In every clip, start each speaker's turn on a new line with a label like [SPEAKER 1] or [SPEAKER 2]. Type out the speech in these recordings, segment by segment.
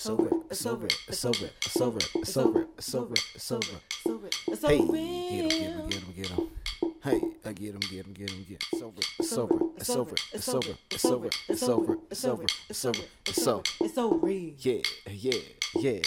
[SPEAKER 1] It's over. It's over. It's over. It's over. It's over. It's over. It's over.
[SPEAKER 2] It's
[SPEAKER 1] Hey,
[SPEAKER 2] over.
[SPEAKER 1] get him, get him, get him, get him. Hey, I get him, get him, get him, get. It's over. It's over. It's over. It's over. It's over. It's over. It's over. It's over. It's over.
[SPEAKER 2] It's over.
[SPEAKER 1] Yeah, yeah, yeah.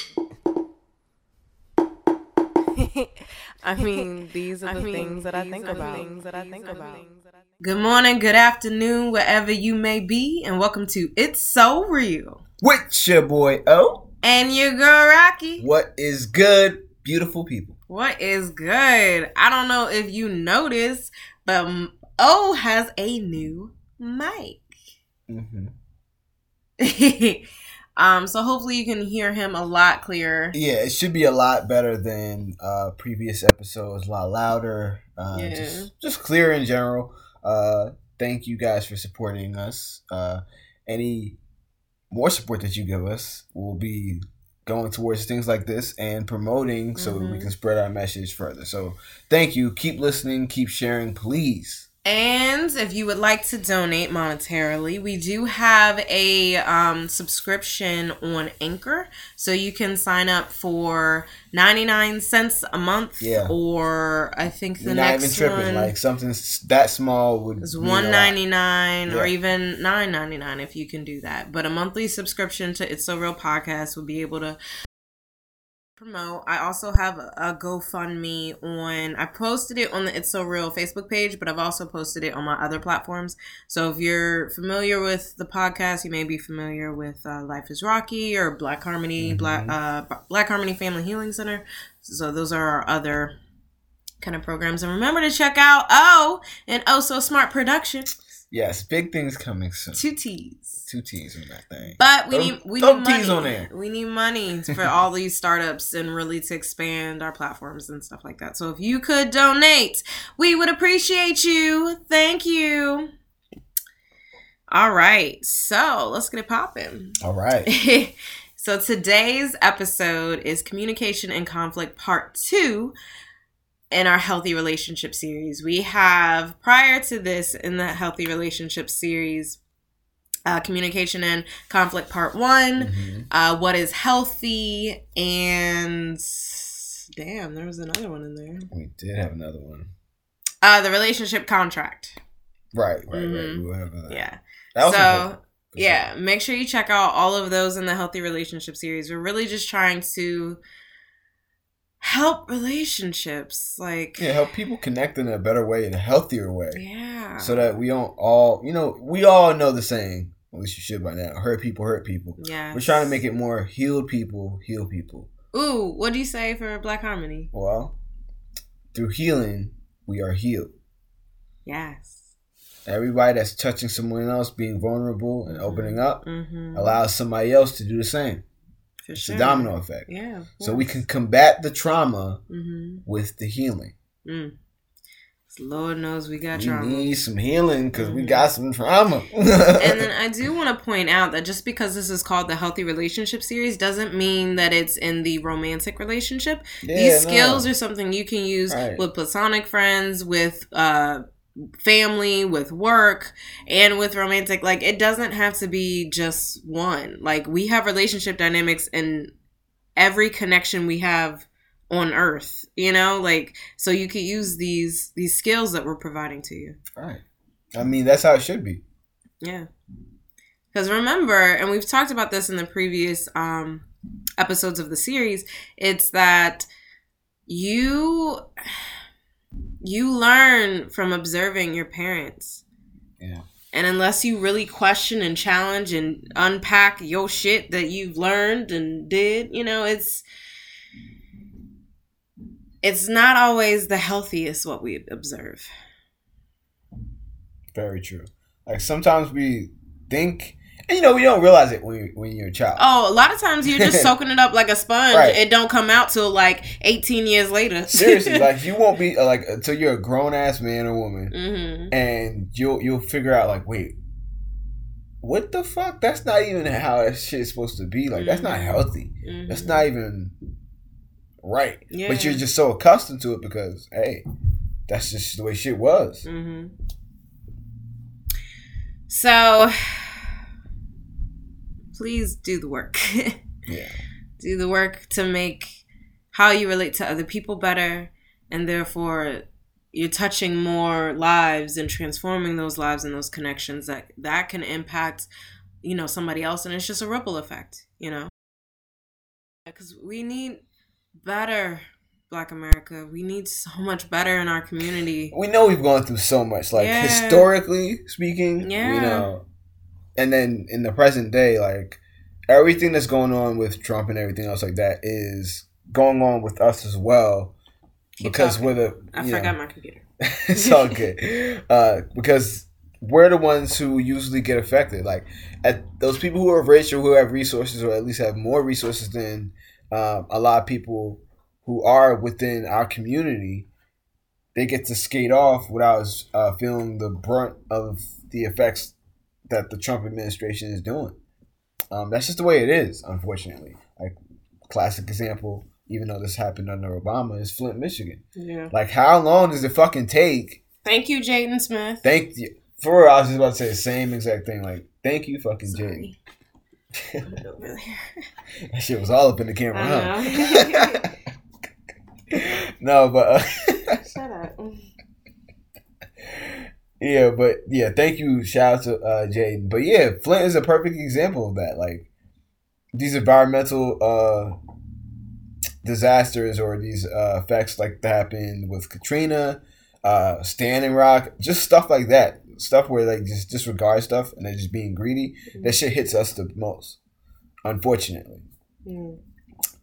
[SPEAKER 2] I mean, these are the things that I think about.
[SPEAKER 3] things that I think about.
[SPEAKER 2] things that I think
[SPEAKER 3] Good morning, good afternoon, wherever you may be, and welcome to It's So Real.
[SPEAKER 4] With your boy O.
[SPEAKER 3] And your girl Rocky.
[SPEAKER 4] What is good, beautiful people?
[SPEAKER 3] What is good? I don't know if you noticed, but O has a new mic.
[SPEAKER 4] Mm-hmm.
[SPEAKER 3] um, so hopefully you can hear him a lot clearer.
[SPEAKER 4] Yeah, it should be a lot better than uh, previous episodes. A lot louder, uh,
[SPEAKER 3] Yeah.
[SPEAKER 4] just just clear in general. Uh, thank you guys for supporting us. Uh, any more support that you give us will be going towards things like this and promoting so we
[SPEAKER 3] mm-hmm.
[SPEAKER 4] can spread our message further. So thank you. Keep listening. Keep sharing, please.
[SPEAKER 3] And if you would like to donate monetarily, we do have a um, subscription on Anchor. So you can sign up for 99 cents a month.
[SPEAKER 4] Yeah.
[SPEAKER 3] Or I think the
[SPEAKER 4] You're not even
[SPEAKER 3] next
[SPEAKER 4] tripping.
[SPEAKER 3] one
[SPEAKER 4] Like something that small would
[SPEAKER 3] is
[SPEAKER 4] mean a lot.
[SPEAKER 3] 199 or even 999 if you can do that. But a monthly subscription to It's So Real podcast will be able to promote. I also have a a GoFundMe on. I posted it on the It's So Real Facebook page, but I've also posted it on my other platforms. So if you're familiar with the podcast, you may be familiar with uh, Life Is Rocky or Black Harmony,
[SPEAKER 4] Mhm.
[SPEAKER 3] Black uh, Black Harmony Family Healing Center. So those are our other kind of programs. And remember to check out Oh and Oh So Smart Production.
[SPEAKER 4] Yes, big things coming soon.
[SPEAKER 3] Two T's.
[SPEAKER 4] Two T's on that thing.
[SPEAKER 3] But we
[SPEAKER 4] Throw-
[SPEAKER 3] need we need
[SPEAKER 4] T's
[SPEAKER 3] money.
[SPEAKER 4] on there.
[SPEAKER 3] We need money for all these startups and really to expand our platforms and stuff like that. So if you could donate, we would appreciate you. Thank you. All right, so let's get it popping.
[SPEAKER 4] All right.
[SPEAKER 3] so today's episode is communication and conflict part two in our healthy relationship series. We have prior to this in the healthy relationship series, uh, communication and conflict part one,
[SPEAKER 4] Mhm.
[SPEAKER 3] uh, what is healthy, and damn, there was another one in there.
[SPEAKER 4] We did have another one.
[SPEAKER 3] Uh, the relationship contract.
[SPEAKER 4] Right, right, right.
[SPEAKER 3] Mhm.
[SPEAKER 4] We over that.
[SPEAKER 3] Yeah. So yeah make sure you check out all of those in the healthy relationship series we're really just trying to help relationships like
[SPEAKER 4] Yeah, help people connect in a better way, in a healthier way.
[SPEAKER 3] yeah
[SPEAKER 4] So that we don't all, you know, we all know the saying. At least you should by now. Hurt people, hurt people.
[SPEAKER 3] yeah
[SPEAKER 4] We're trying to make it more healed people, heal people.
[SPEAKER 3] ooh what do you say for black harmony
[SPEAKER 4] Well, through healing, we are healed.
[SPEAKER 3] yes
[SPEAKER 4] Everybody that's touching someone else, being vulnerable and opening up,
[SPEAKER 3] mm-hmm
[SPEAKER 4] allows somebody else to do the same.
[SPEAKER 3] For
[SPEAKER 4] It's
[SPEAKER 3] sure
[SPEAKER 4] a domino effect.
[SPEAKER 3] yeah
[SPEAKER 4] So we can combat the trauma
[SPEAKER 3] mm-hmm
[SPEAKER 4] with the healing.
[SPEAKER 3] mm. lord knows we got
[SPEAKER 4] We
[SPEAKER 3] trauma
[SPEAKER 4] need some healing because we
[SPEAKER 3] Mhm.
[SPEAKER 4] got some trauma.
[SPEAKER 3] and then I do want to point out that just because this is called the healthy relationship series doesn't mean that it's in the romantic relationship.
[SPEAKER 4] Yeah,
[SPEAKER 3] These
[SPEAKER 4] no.
[SPEAKER 3] skills are something you can use
[SPEAKER 4] Right.
[SPEAKER 3] with platonic friends, with uh family, with work, and with romantic. Like it doesn't have to be just one. Like we have relationship dynamics in every connection we have on earth, you know? Like so you could use these these skills that we're providing to you.
[SPEAKER 4] Right. I mean, that's how it should be.
[SPEAKER 3] Yeah. Because remember, and we've talked about this in the previous um, episodes of the series, it's that you you learn from observing your parents.
[SPEAKER 4] Yeah.
[SPEAKER 3] And unless you really question and challenge and unpack your shit that you've learned and did, you know, it's it's not always the healthiest what we observe.
[SPEAKER 4] Very true. Like sometimes we think, you know, we don't realize it when, when you're a child.
[SPEAKER 3] Oh, a lot of times you're just soaking it up like a sponge.
[SPEAKER 4] Right.
[SPEAKER 3] It don't come out till like 18 years later.
[SPEAKER 4] Seriously, like you won't be uh, like until you're a grown ass man or woman,
[SPEAKER 3] hmm
[SPEAKER 4] and you'll you'll figure out like, wait, what the fuck? That's not even how that shit's supposed to be. Like that's not
[SPEAKER 3] Mhm.
[SPEAKER 4] healthy. That's not even right.
[SPEAKER 3] Yeah.
[SPEAKER 4] But you're just so accustomed to it because hey, that's just the way shit was.
[SPEAKER 3] hmm So, please do the work.
[SPEAKER 4] Yeah.
[SPEAKER 3] Do the work to make how you relate to other people better, and therefore you're touching more lives and transforming those lives and those connections that that can impact, you know, somebody else, and it's just a ripple effect, you know. Because we need better Black America. We need so much better in our community.
[SPEAKER 4] We know we've gone through so much, like
[SPEAKER 3] Yeah.
[SPEAKER 4] historically speaking.
[SPEAKER 3] Yeah.
[SPEAKER 4] You know, and then in the present day, like everything that's going on with Trump and everything else like that is going on with us as well.
[SPEAKER 3] Keep
[SPEAKER 4] because
[SPEAKER 3] talking.
[SPEAKER 4] we're the
[SPEAKER 3] I
[SPEAKER 4] know,
[SPEAKER 3] forgot my computer.
[SPEAKER 4] it's all good. Uh, because we're the ones who usually get affected. Like at those people who are rich or who have resources, or at least have more resources than um, a lot of people who are within our community, they get to skate off without uh, feeling the brunt of the effects that the Trump administration is doing. Um, that's just the way it is, unfortunately. Like classic example, even though this happened under Obama, is Flint, Michigan.
[SPEAKER 3] Yeah.
[SPEAKER 4] Like, how long does it fucking take?
[SPEAKER 3] Thank you, Jaden Smith.
[SPEAKER 4] Thank you. For real, I was just about to say the same exact thing. Like, thank you, fucking Jay.
[SPEAKER 3] Sorry. Put it over there.
[SPEAKER 4] that shit was all up in the camera, huh? no, but uh,
[SPEAKER 3] Shut up.
[SPEAKER 4] yeah, but yeah, thank you. Shout out to uh, Jaden. But yeah, Flint is a perfect example of that. Like, these environmental uh, disasters or these uh, effects like that happened with Katrina, uh, Standing Rock, just stuff like that. Stuff where they just disregard stuff and they're just being greedy. That shit hits us the most, unfortunately.
[SPEAKER 3] Mm.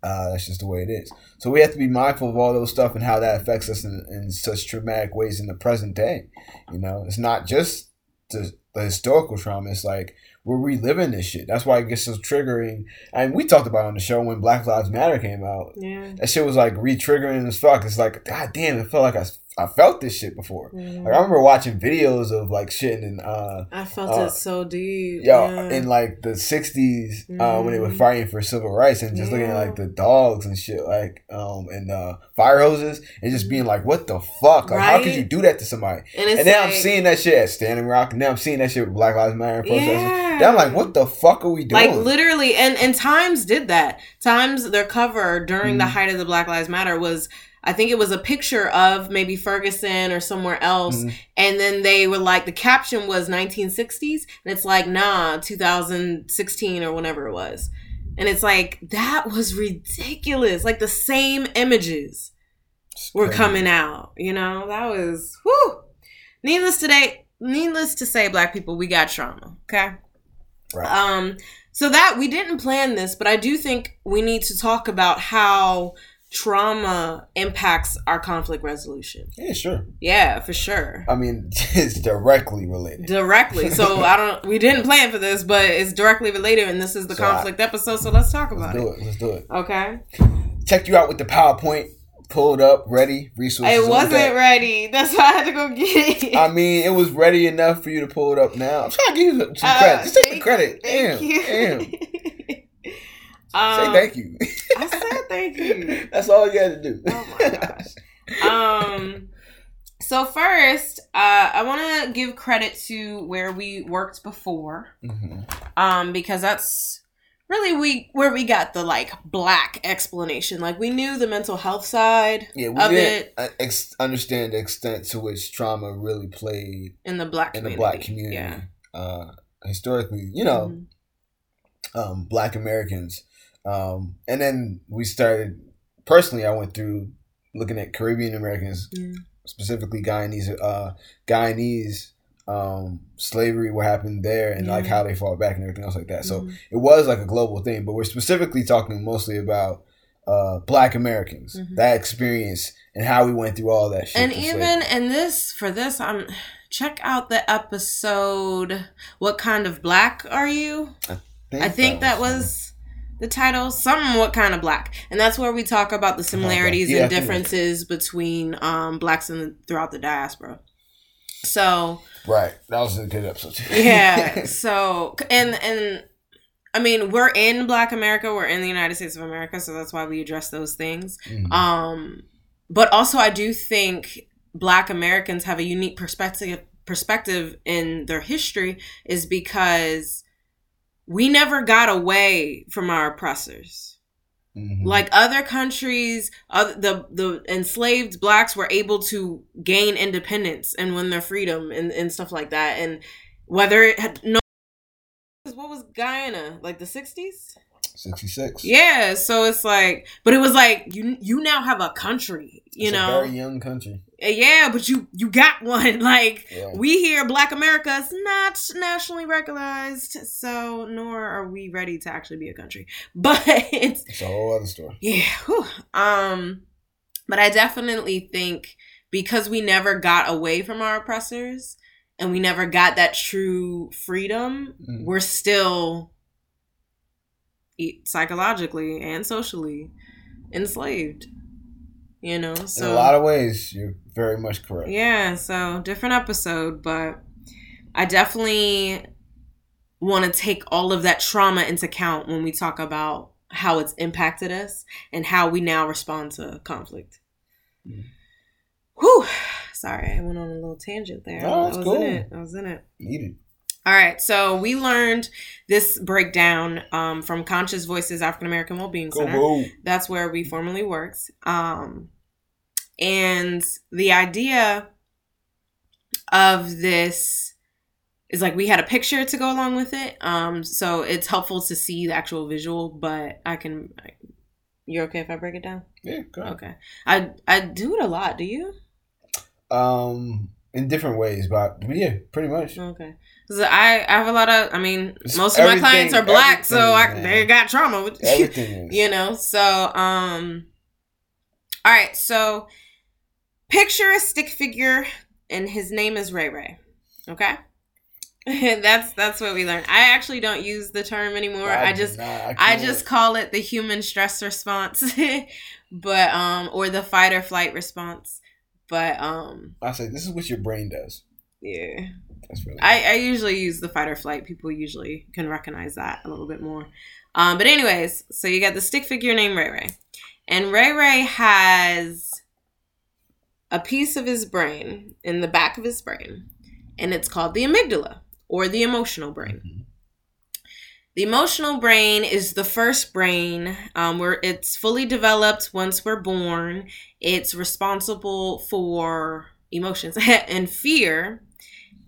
[SPEAKER 4] Uh, that's just the way it is. So we have to be mindful of all those stuff and how that affects us in, in such traumatic ways in the present day. You know, it's not just the, the historical trauma. It's like we're reliving this shit. That's why it gets so triggering. And we talked about it on the show when Black Lives Matter came out.
[SPEAKER 3] Yeah.
[SPEAKER 4] That shit was like re-triggering as fuck. It's like, god damn, it felt like I, I felt this shit before. Like I remember watching videos of like shit and uh
[SPEAKER 3] I felt
[SPEAKER 4] Uh,
[SPEAKER 3] it so deep.
[SPEAKER 4] yo
[SPEAKER 3] yeah.
[SPEAKER 4] in like the '60s uh, when they were
[SPEAKER 3] Mhm.
[SPEAKER 4] fighting for civil rights and just looking at like the dogs and shit like um and uh, fire hoses and just being like, what the fuck? Like, how could you do that to somebody?
[SPEAKER 3] and it's
[SPEAKER 4] And then
[SPEAKER 3] like,
[SPEAKER 4] I'm seeing that shit at Standing Rock, and now I'm seeing that shit with Black Lives Matter protesting.
[SPEAKER 3] Yeah.
[SPEAKER 4] Then I'm like, what the fuck are we doing?
[SPEAKER 3] Like literally, and and Times did that. Times their cover during the
[SPEAKER 4] Mhm.
[SPEAKER 3] height of the Black Lives Matter was, I think it was a picture of maybe Ferguson or somewhere else,
[SPEAKER 4] Mhm.
[SPEAKER 3] and then they were like the caption was 1960s, and it's like nah, 2016 or whatever it was, and it's like that was ridiculous. Like the same images were coming out. You know that was whoo. Needless today, needless to say, black people, we got trauma. Okay.
[SPEAKER 4] Right.
[SPEAKER 3] Um, so that we didn't plan this, but I do think we need to talk about how trauma impacts our conflict resolution.
[SPEAKER 4] yeah, sure.
[SPEAKER 3] Yeah, for sure.
[SPEAKER 4] I mean, it's directly related.
[SPEAKER 3] Directly. So I don't we didn't plan for this, but it's directly related and this is the
[SPEAKER 4] So I-
[SPEAKER 3] conflict episode, so let's talk
[SPEAKER 4] Let's do
[SPEAKER 3] it.
[SPEAKER 4] it. Let's do it.
[SPEAKER 3] Okay.
[SPEAKER 4] Check you out with the PowerPoint. Pulled up, ready, resources.
[SPEAKER 3] It wasn't ready. That's why I had to go get it.
[SPEAKER 4] I mean, it was ready enough for you to pull it up now. I'm trying to give you some
[SPEAKER 3] Uh,
[SPEAKER 4] credit. Just take the credit.
[SPEAKER 3] Thank
[SPEAKER 4] Damn.
[SPEAKER 3] you.
[SPEAKER 4] Damn.
[SPEAKER 3] um,
[SPEAKER 4] Say thank you.
[SPEAKER 3] I said thank you.
[SPEAKER 4] That's all you had to do.
[SPEAKER 3] Oh my gosh. um so first uh i want to give credit to where we worked before
[SPEAKER 4] hmm
[SPEAKER 3] um because that's really we where we got the like black explanation like we knew the mental health side
[SPEAKER 4] Yeah, we
[SPEAKER 3] of
[SPEAKER 4] didn't
[SPEAKER 3] it
[SPEAKER 4] uh, ex- understand the extent to which trauma really played
[SPEAKER 3] in the black
[SPEAKER 4] in
[SPEAKER 3] community.
[SPEAKER 4] the black community.
[SPEAKER 3] yeah
[SPEAKER 4] Uh, historically, you know,
[SPEAKER 3] Mhm.
[SPEAKER 4] um, black Americans. Um, and then we started, personally, I went through looking at Caribbean Americans,
[SPEAKER 3] Yeah.
[SPEAKER 4] specifically Guyanese, uh, Guyanese um, slavery, what happened there, and like how they fought back and everything else like that. So
[SPEAKER 3] Mhm.
[SPEAKER 4] it was like a global thing, but we're specifically talking mostly about uh, black Americans,
[SPEAKER 3] Mhm.
[SPEAKER 4] that experience, and how we went through all that shit.
[SPEAKER 3] and even
[SPEAKER 4] slavery.
[SPEAKER 3] and this for this i'm check out the episode what kind of black are you I think that was the title. somewhat kind of black, and that's where we talk about the similarities
[SPEAKER 4] Yeah,
[SPEAKER 3] and differences between um, blacks and throughout the diaspora. So
[SPEAKER 4] right. That was a good episode too.
[SPEAKER 3] yeah, so and and I mean we're in Black America, we're in the United States of America, so that's why we address those things.
[SPEAKER 4] Mhm.
[SPEAKER 3] Um, but also I do think Black Americans have a unique perspective perspective in their history is because we never got away from our oppressors.
[SPEAKER 4] Mhm.
[SPEAKER 3] Like other countries, other, the the enslaved blacks were able to gain independence and win their freedom and, and stuff like that. And whether it had no, what was Guyana like the sixties?
[SPEAKER 4] 66.
[SPEAKER 3] Yeah, so it's like, but it was like you you now have a country, you
[SPEAKER 4] It's
[SPEAKER 3] know.
[SPEAKER 4] a very young country.
[SPEAKER 3] yeah, but you you got one. Like
[SPEAKER 4] Yeah.
[SPEAKER 3] we here, Black America is not nationally recognized, so nor are we ready to actually be a country. But it's
[SPEAKER 4] It's a whole other story.
[SPEAKER 3] yeah, whew. um, but I definitely think because we never got away from our oppressors and we never got that true freedom,
[SPEAKER 4] Mm.
[SPEAKER 3] we're still psychologically and socially enslaved. You know, so
[SPEAKER 4] In a lot of ways, you're very much correct.
[SPEAKER 3] yeah, so different episode, but I definitely want to take all of that trauma into account when we talk about how it's impacted us and how we now respond to conflict.
[SPEAKER 4] Mhm.
[SPEAKER 3] Whew. Sorry, I went on a little tangent there.
[SPEAKER 4] No, that's
[SPEAKER 3] I was
[SPEAKER 4] cool.
[SPEAKER 3] in it. I was in it.
[SPEAKER 4] Needed.
[SPEAKER 3] All right, so we learned this breakdown um, from Conscious Voices African American Wellbeing Center
[SPEAKER 4] go.
[SPEAKER 3] that's where we formerly worked um and the idea of this is like we had a picture to go along with it um so it's helpful to see the actual visual but i can you're okay if i break it down
[SPEAKER 4] Yeah, go. ahead.
[SPEAKER 3] okay i i do it a lot do you
[SPEAKER 4] Um, in different ways, but yeah, pretty much.
[SPEAKER 3] okay because I, I have a lot of i mean most of my clients are black so I, they got trauma
[SPEAKER 4] Everything
[SPEAKER 3] you know so um all right so picture a stick figure and his name is ray ray okay? That's that's what we learned. I actually don't use the term anymore. I,
[SPEAKER 4] do
[SPEAKER 3] just i
[SPEAKER 4] can't.
[SPEAKER 3] just call it the human stress response but um or the fight or flight response but um
[SPEAKER 4] I say this is what your brain does.
[SPEAKER 3] yeah
[SPEAKER 4] That's really.
[SPEAKER 3] I, I usually use the fight or flight. People usually can recognize that a little bit more. Um, but anyways, so you got the stick figure named Ray Ray, and Ray Ray has a piece of his brain in the back of his brain, and it's called the amygdala or the emotional brain.
[SPEAKER 4] Mhm.
[SPEAKER 3] The emotional brain is the first brain um, where it's fully developed once we're born. It's responsible for emotions and fear.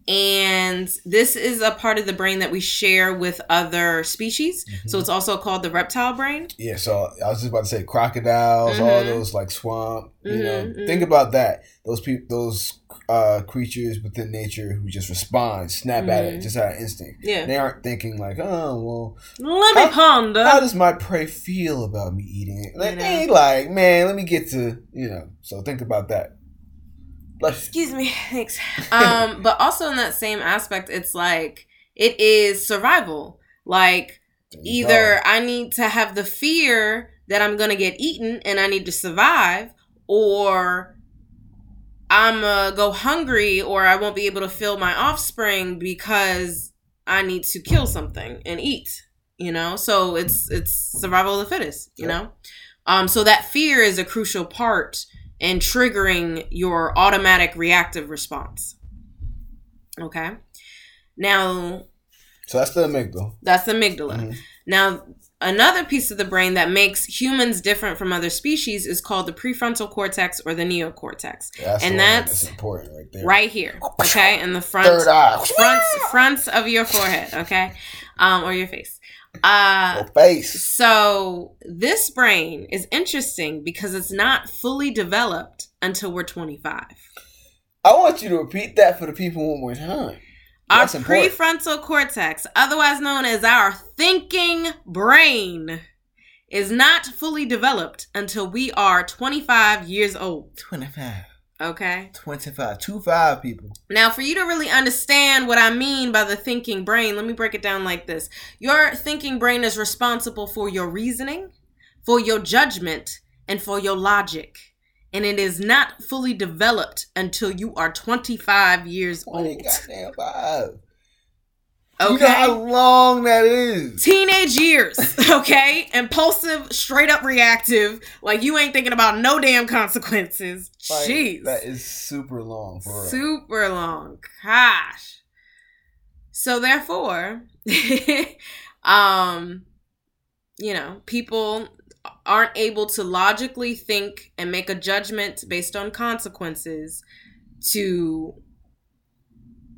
[SPEAKER 3] And this is a part of the brain that we share with other species. So
[SPEAKER 4] Mhm.
[SPEAKER 3] it's also called the reptile brain.
[SPEAKER 4] Yeah, so I was just about to say crocodiles, all
[SPEAKER 3] Mhm.
[SPEAKER 4] those like swamp. You know,
[SPEAKER 3] Mhm,
[SPEAKER 4] think about that. Those people, those uh, creatures within nature who just respond, snap at it,
[SPEAKER 3] Mhm.
[SPEAKER 4] just out of instinct.
[SPEAKER 3] Yeah.
[SPEAKER 4] They aren't thinking like, oh well
[SPEAKER 3] Let me ponder.
[SPEAKER 4] how does my prey feel about me eating it? Like,
[SPEAKER 3] You know?
[SPEAKER 4] they like, man, let me get to you know. So think about that.
[SPEAKER 3] Excuse me. Thanks. Um, but also in that same aspect, it's like it is survival. Like either. I need to have the fear that I'm gonna get eaten and I need to survive, or I'm gonna go hungry or I won't be able to fill my offspring because I need to kill something and eat. You know, so it's it's survival of the fittest. You
[SPEAKER 4] Yep.
[SPEAKER 3] know, um, so that fear is a crucial part in triggering your automatic reactive response. Okay, now
[SPEAKER 4] So that's the amygdala.
[SPEAKER 3] that's the amygdala.
[SPEAKER 4] Mhm.
[SPEAKER 3] Now, another piece of the brain that makes humans different from other species is called the prefrontal cortex or the neocortex,
[SPEAKER 4] That's
[SPEAKER 3] And
[SPEAKER 4] one
[SPEAKER 3] that's
[SPEAKER 4] important right there.
[SPEAKER 3] right here. Okay, in the front,
[SPEAKER 4] Third eye.
[SPEAKER 3] front, fronts of your forehead. Okay, um, or your face. Uh,
[SPEAKER 4] face.
[SPEAKER 3] so this brain is interesting because it's not fully developed until we're 25.
[SPEAKER 4] I want you to repeat that for the people one more time.
[SPEAKER 3] Our
[SPEAKER 4] That's important.
[SPEAKER 3] prefrontal cortex, otherwise known as our thinking brain, is not fully developed until we are 25 years old.
[SPEAKER 4] 25.
[SPEAKER 3] Okay?
[SPEAKER 4] 25. Two five people.
[SPEAKER 3] Now, for you to really understand what I mean by the thinking brain, let me break it down like this Your thinking brain is responsible for your reasoning, for your judgment, and for your logic. And it is not fully developed until you are 25 years
[SPEAKER 4] 20
[SPEAKER 3] old.
[SPEAKER 4] goddamn five. You
[SPEAKER 3] Okay?
[SPEAKER 4] know how long that is.
[SPEAKER 3] teenage years, okay? Impulsive, straight up reactive, like you ain't thinking about no damn consequences.
[SPEAKER 4] Like,
[SPEAKER 3] Jeez.
[SPEAKER 4] That is super long.
[SPEAKER 3] Super long. Gosh. So therefore, um, you know, people aren't able to logically think and make a judgment based on consequences to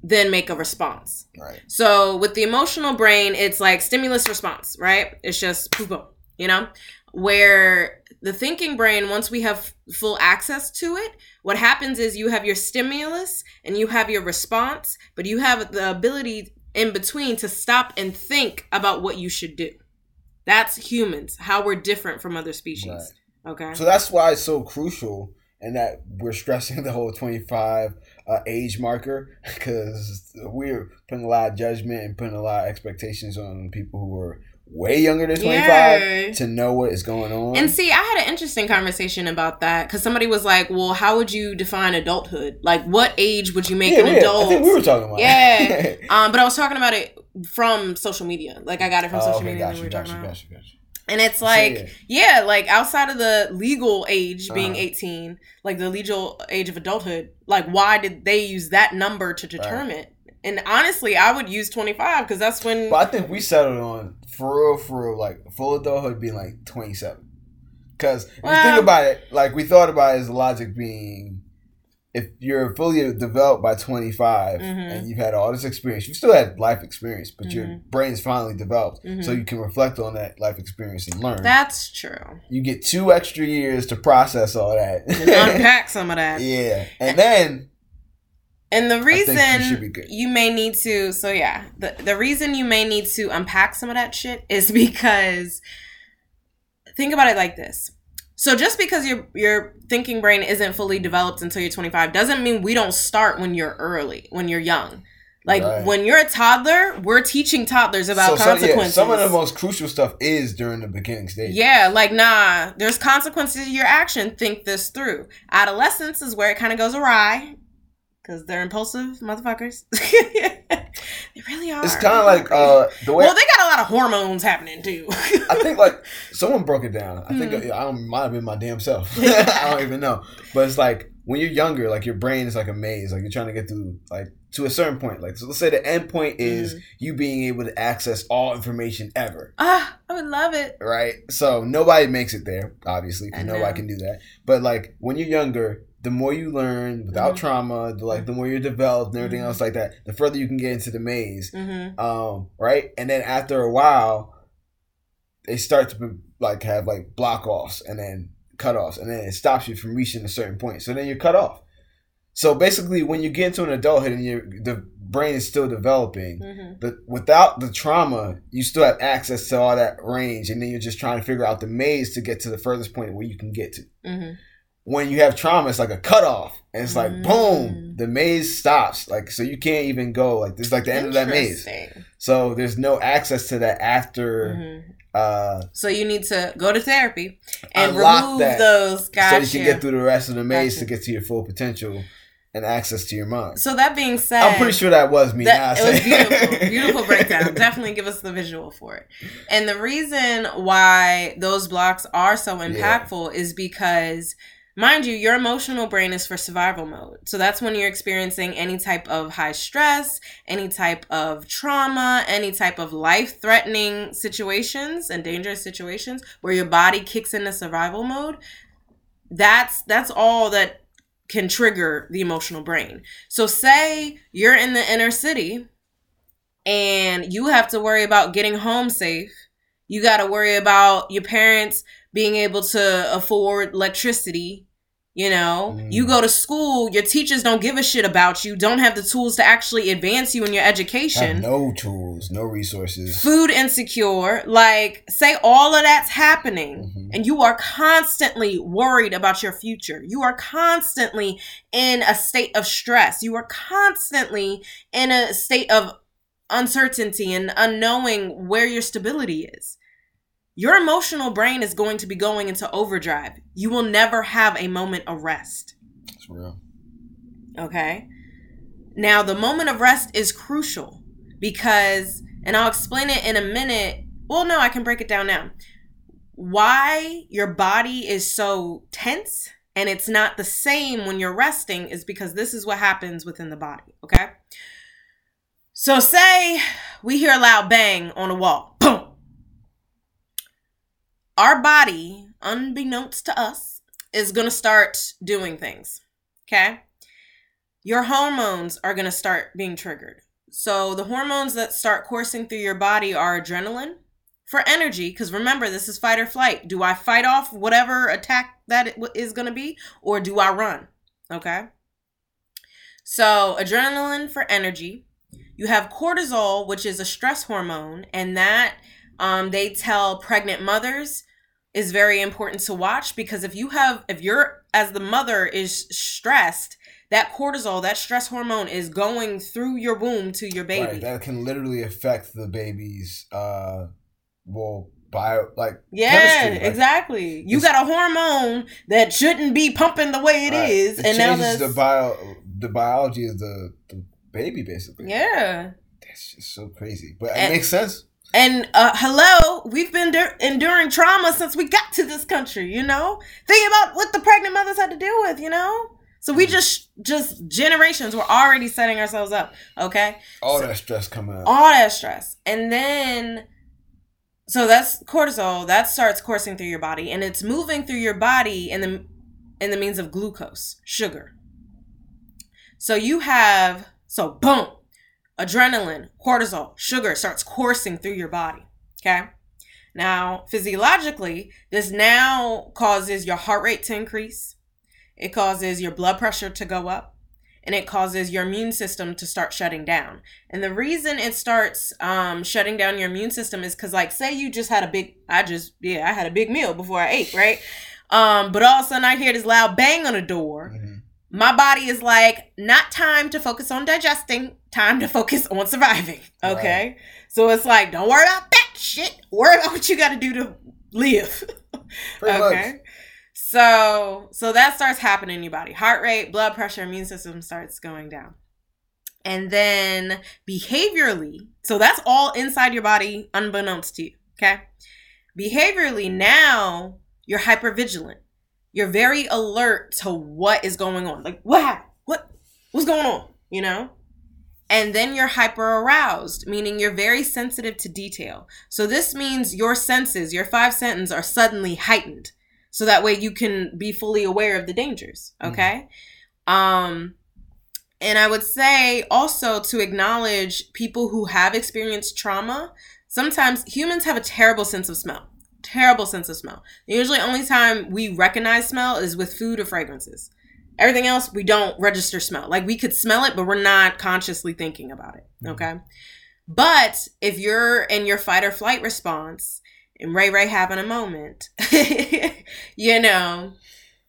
[SPEAKER 3] then make a response.
[SPEAKER 4] Right.
[SPEAKER 3] So with the emotional brain, it's like stimulus response, right? It's just boom, boom, you know? Where the thinking brain, once we have full access to it, what happens is you have your stimulus and you have your response, but you have the ability in between to stop and think about what you should do. That's humans, how we're different from other species. Okay.
[SPEAKER 4] So that's why it's so crucial, and that we're stressing the whole 25 uh, age marker because we're putting a lot of judgment and putting a lot of expectations on people who are way younger than 25
[SPEAKER 3] Yeah.
[SPEAKER 4] to know what is going on.
[SPEAKER 3] And see, I had an interesting conversation about that because somebody was like, "Well, how would you define adulthood? Like, what age would you make
[SPEAKER 4] yeah,
[SPEAKER 3] an
[SPEAKER 4] yeah,
[SPEAKER 3] adult?"
[SPEAKER 4] I think we were talking about.
[SPEAKER 3] Yeah. um, but I was talking about it from social media. Like, I got it from
[SPEAKER 4] oh,
[SPEAKER 3] social
[SPEAKER 4] okay,
[SPEAKER 3] media.
[SPEAKER 4] got
[SPEAKER 3] and we
[SPEAKER 4] you,
[SPEAKER 3] were
[SPEAKER 4] got
[SPEAKER 3] talking
[SPEAKER 4] you,
[SPEAKER 3] about.
[SPEAKER 4] got you, got you.
[SPEAKER 3] And it's
[SPEAKER 4] So,
[SPEAKER 3] like,
[SPEAKER 4] yeah.
[SPEAKER 3] yeah, like outside of the legal age being
[SPEAKER 4] Uh-huh.
[SPEAKER 3] 18, like the legal age of adulthood, like why did they use that number to determine? And honestly, I would use 25 because that's when.
[SPEAKER 4] But I think we settled on for real, for real, like full adulthood being like 27. Because if you think about it, like we thought about it as logic being if you're fully developed by 25
[SPEAKER 3] Mhm.
[SPEAKER 4] and you've had all this experience, you've still had life experience, but your
[SPEAKER 3] Mhm.
[SPEAKER 4] brain's finally developed. So
[SPEAKER 3] Mhm.
[SPEAKER 4] you can reflect on that life experience and learn.
[SPEAKER 3] That's true.
[SPEAKER 4] you get two extra years to process all that.
[SPEAKER 3] And unpack some of that.
[SPEAKER 4] yeah. And then
[SPEAKER 3] And the
[SPEAKER 4] you
[SPEAKER 3] reason
[SPEAKER 4] good.
[SPEAKER 3] you may need to, so yeah, the, the reason you may need to unpack some of that shit is because think about it like this. So just because your your thinking brain isn't fully developed until you're 25 doesn't mean we don't start when you're early, when you're young. Like
[SPEAKER 4] Right.
[SPEAKER 3] when you're a toddler, we're teaching toddlers about
[SPEAKER 4] so some, yeah,
[SPEAKER 3] consequences.
[SPEAKER 4] some of the most crucial stuff is during the beginning stage.
[SPEAKER 3] Yeah, like nah, there's consequences to your action. Think this through. Adolescence is where it kind of goes awry because they're impulsive motherfuckers. they really are.
[SPEAKER 4] It's kind of like uh, the way
[SPEAKER 3] well, they got a lot of hormones happening too.
[SPEAKER 4] I think like someone broke it down. I think
[SPEAKER 3] Hmm.
[SPEAKER 4] I don't might have been my damn self. I don't even know. But it's like when you're younger, like your brain is like a maze. Like you're trying to get through like to a certain point. Like so, let's say the end point is
[SPEAKER 3] Mhm.
[SPEAKER 4] you being able to access all information ever.
[SPEAKER 3] ah, I would love it.
[SPEAKER 4] Right. So nobody makes it there, obviously,
[SPEAKER 3] I
[SPEAKER 4] nobody can do that. But like when you're younger. The more you learn without
[SPEAKER 3] Mhm.
[SPEAKER 4] trauma, the, like the more you're developed and everything
[SPEAKER 3] Mhm.
[SPEAKER 4] else like that, the further you can get into the maze
[SPEAKER 3] hmm
[SPEAKER 4] um, right? And then after a while, they start to like have like block offs and then cut offs, and then it stops you from reaching a certain point. So then you're cut off. So basically, when you get into an adulthood and your the brain is still developing,
[SPEAKER 3] hmm
[SPEAKER 4] but without the trauma, you still have access to all that range, and then you're just trying to figure out the maze to get to the furthest point where you can get to. When you have trauma, it's like a cutoff, and it's like
[SPEAKER 3] Mm.
[SPEAKER 4] boom, the maze stops. Like so, you can't even go. Like this is like the end of that maze. So there's no access to that after.
[SPEAKER 3] hmm
[SPEAKER 4] Uh,
[SPEAKER 3] So you need to go to therapy and remove
[SPEAKER 4] that.
[SPEAKER 3] those. Gotcha.
[SPEAKER 4] so you can get through the rest of the maze
[SPEAKER 3] Gotcha.
[SPEAKER 4] to get to your full potential and access to your mind.
[SPEAKER 3] So that being said,
[SPEAKER 4] I'm pretty sure that was me.
[SPEAKER 3] That, it was beautiful, beautiful breakdown. Definitely give us the visual for it. And the reason why those blocks are so impactful is because, mind you, your emotional brain is for survival mode. So that's when you're experiencing any type of high stress, any type of trauma, any type of life threatening situations and dangerous situations where your body kicks into survival mode. That's that's all that can trigger the emotional brain. So say you're in the inner city and you have to worry about getting home safe. You got to worry about your parents being able to afford electricity. You know,
[SPEAKER 4] Mm.
[SPEAKER 3] you go to school, your teachers don't give a shit about you, don't have the tools to actually advance you in your education.
[SPEAKER 4] no tools, no resources.
[SPEAKER 3] Food insecure, like, say all of that's happening
[SPEAKER 4] Mhm.
[SPEAKER 3] and you are constantly worried about your future. You are constantly in a state of stress. You are constantly in a state of uncertainty and unknowing where your stability is. Your emotional brain is going to be going into overdrive. You will never have a moment of rest.
[SPEAKER 4] It's real.
[SPEAKER 3] Okay. Now, the moment of rest is crucial because, and I'll explain it in a minute. Well, no, I can break it down now. Why your body is so tense and it's not the same when you're resting is because this is what happens within the body. Okay. So, say we hear a loud bang on a wall. Our body, unbeknownst to us, is going to start doing things. Okay? Your hormones are going to start being triggered. So, the hormones that start coursing through your body are adrenaline for energy, because remember, this is fight or flight. Do I fight off whatever attack that is going to be, or do I run? Okay? So, adrenaline for energy. You have cortisol, which is a stress hormone, and that um, they tell pregnant mothers is very important to watch because if you have if you're as the mother is stressed that cortisol that stress hormone is going through your womb to your baby
[SPEAKER 4] Right, that can literally affect the baby's uh well bio like
[SPEAKER 3] yeah
[SPEAKER 4] like,
[SPEAKER 3] exactly you got a hormone that shouldn't be pumping the way it
[SPEAKER 4] right,
[SPEAKER 3] is,
[SPEAKER 4] it
[SPEAKER 3] and now
[SPEAKER 4] the bio the biology of the, the baby basically.
[SPEAKER 3] yeah
[SPEAKER 4] That's just so crazy. But it
[SPEAKER 3] And-
[SPEAKER 4] makes sense.
[SPEAKER 3] And uh, hello, we've been dur- enduring trauma since we got to this country. You know, think about what the pregnant mothers had to deal with. You know, so we just just generations. We're already setting ourselves up. Okay,
[SPEAKER 4] All
[SPEAKER 3] So-
[SPEAKER 4] that stress coming out.
[SPEAKER 3] all that stress, and then so that's cortisol that starts coursing through your body, and it's moving through your body in the in the means of glucose, sugar. So you have so boom, adrenaline, cortisol, sugar starts coursing through your body. Okay. Now, physiologically, this now causes your heart rate to increase. It causes your blood pressure to go up and it causes your immune system to start shutting down. And the reason it starts um, shutting down your immune system is because, like, say you just had a big, I just, yeah, I had a big meal before I ate, right? Um, but all of a sudden I hear this loud bang on the door
[SPEAKER 4] Mhm.
[SPEAKER 3] My body is like not time to focus on digesting time to focus on surviving okay? So it's like don't worry about that shit. Worry about what you got to do to live
[SPEAKER 4] Pretty
[SPEAKER 3] okay?
[SPEAKER 4] Much.
[SPEAKER 3] so so that starts happening in your body. Heart rate blood pressure immune system starts going down. And then behaviorally so that's all inside your body unbeknownst to you okay? Behaviorally now you're hypervigilant you're very alert to what is going on. Like what happened? What what's going on? You know? And then you're hyper aroused meaning you're very sensitive to detail. So this means your senses your five senses are suddenly heightened. So that way you can be fully aware of the dangers okay? Um and i would say also to acknowledge people who have experienced trauma sometimes humans have a terrible sense of smell terrible sense of smell. Usually only time we recognize smell is with food or fragrances. Everything else we don't register smell. Like we could smell it but we're not consciously thinking about it mm-hmm. okay? But if you're in your fight or flight response and ray ray having a moment you know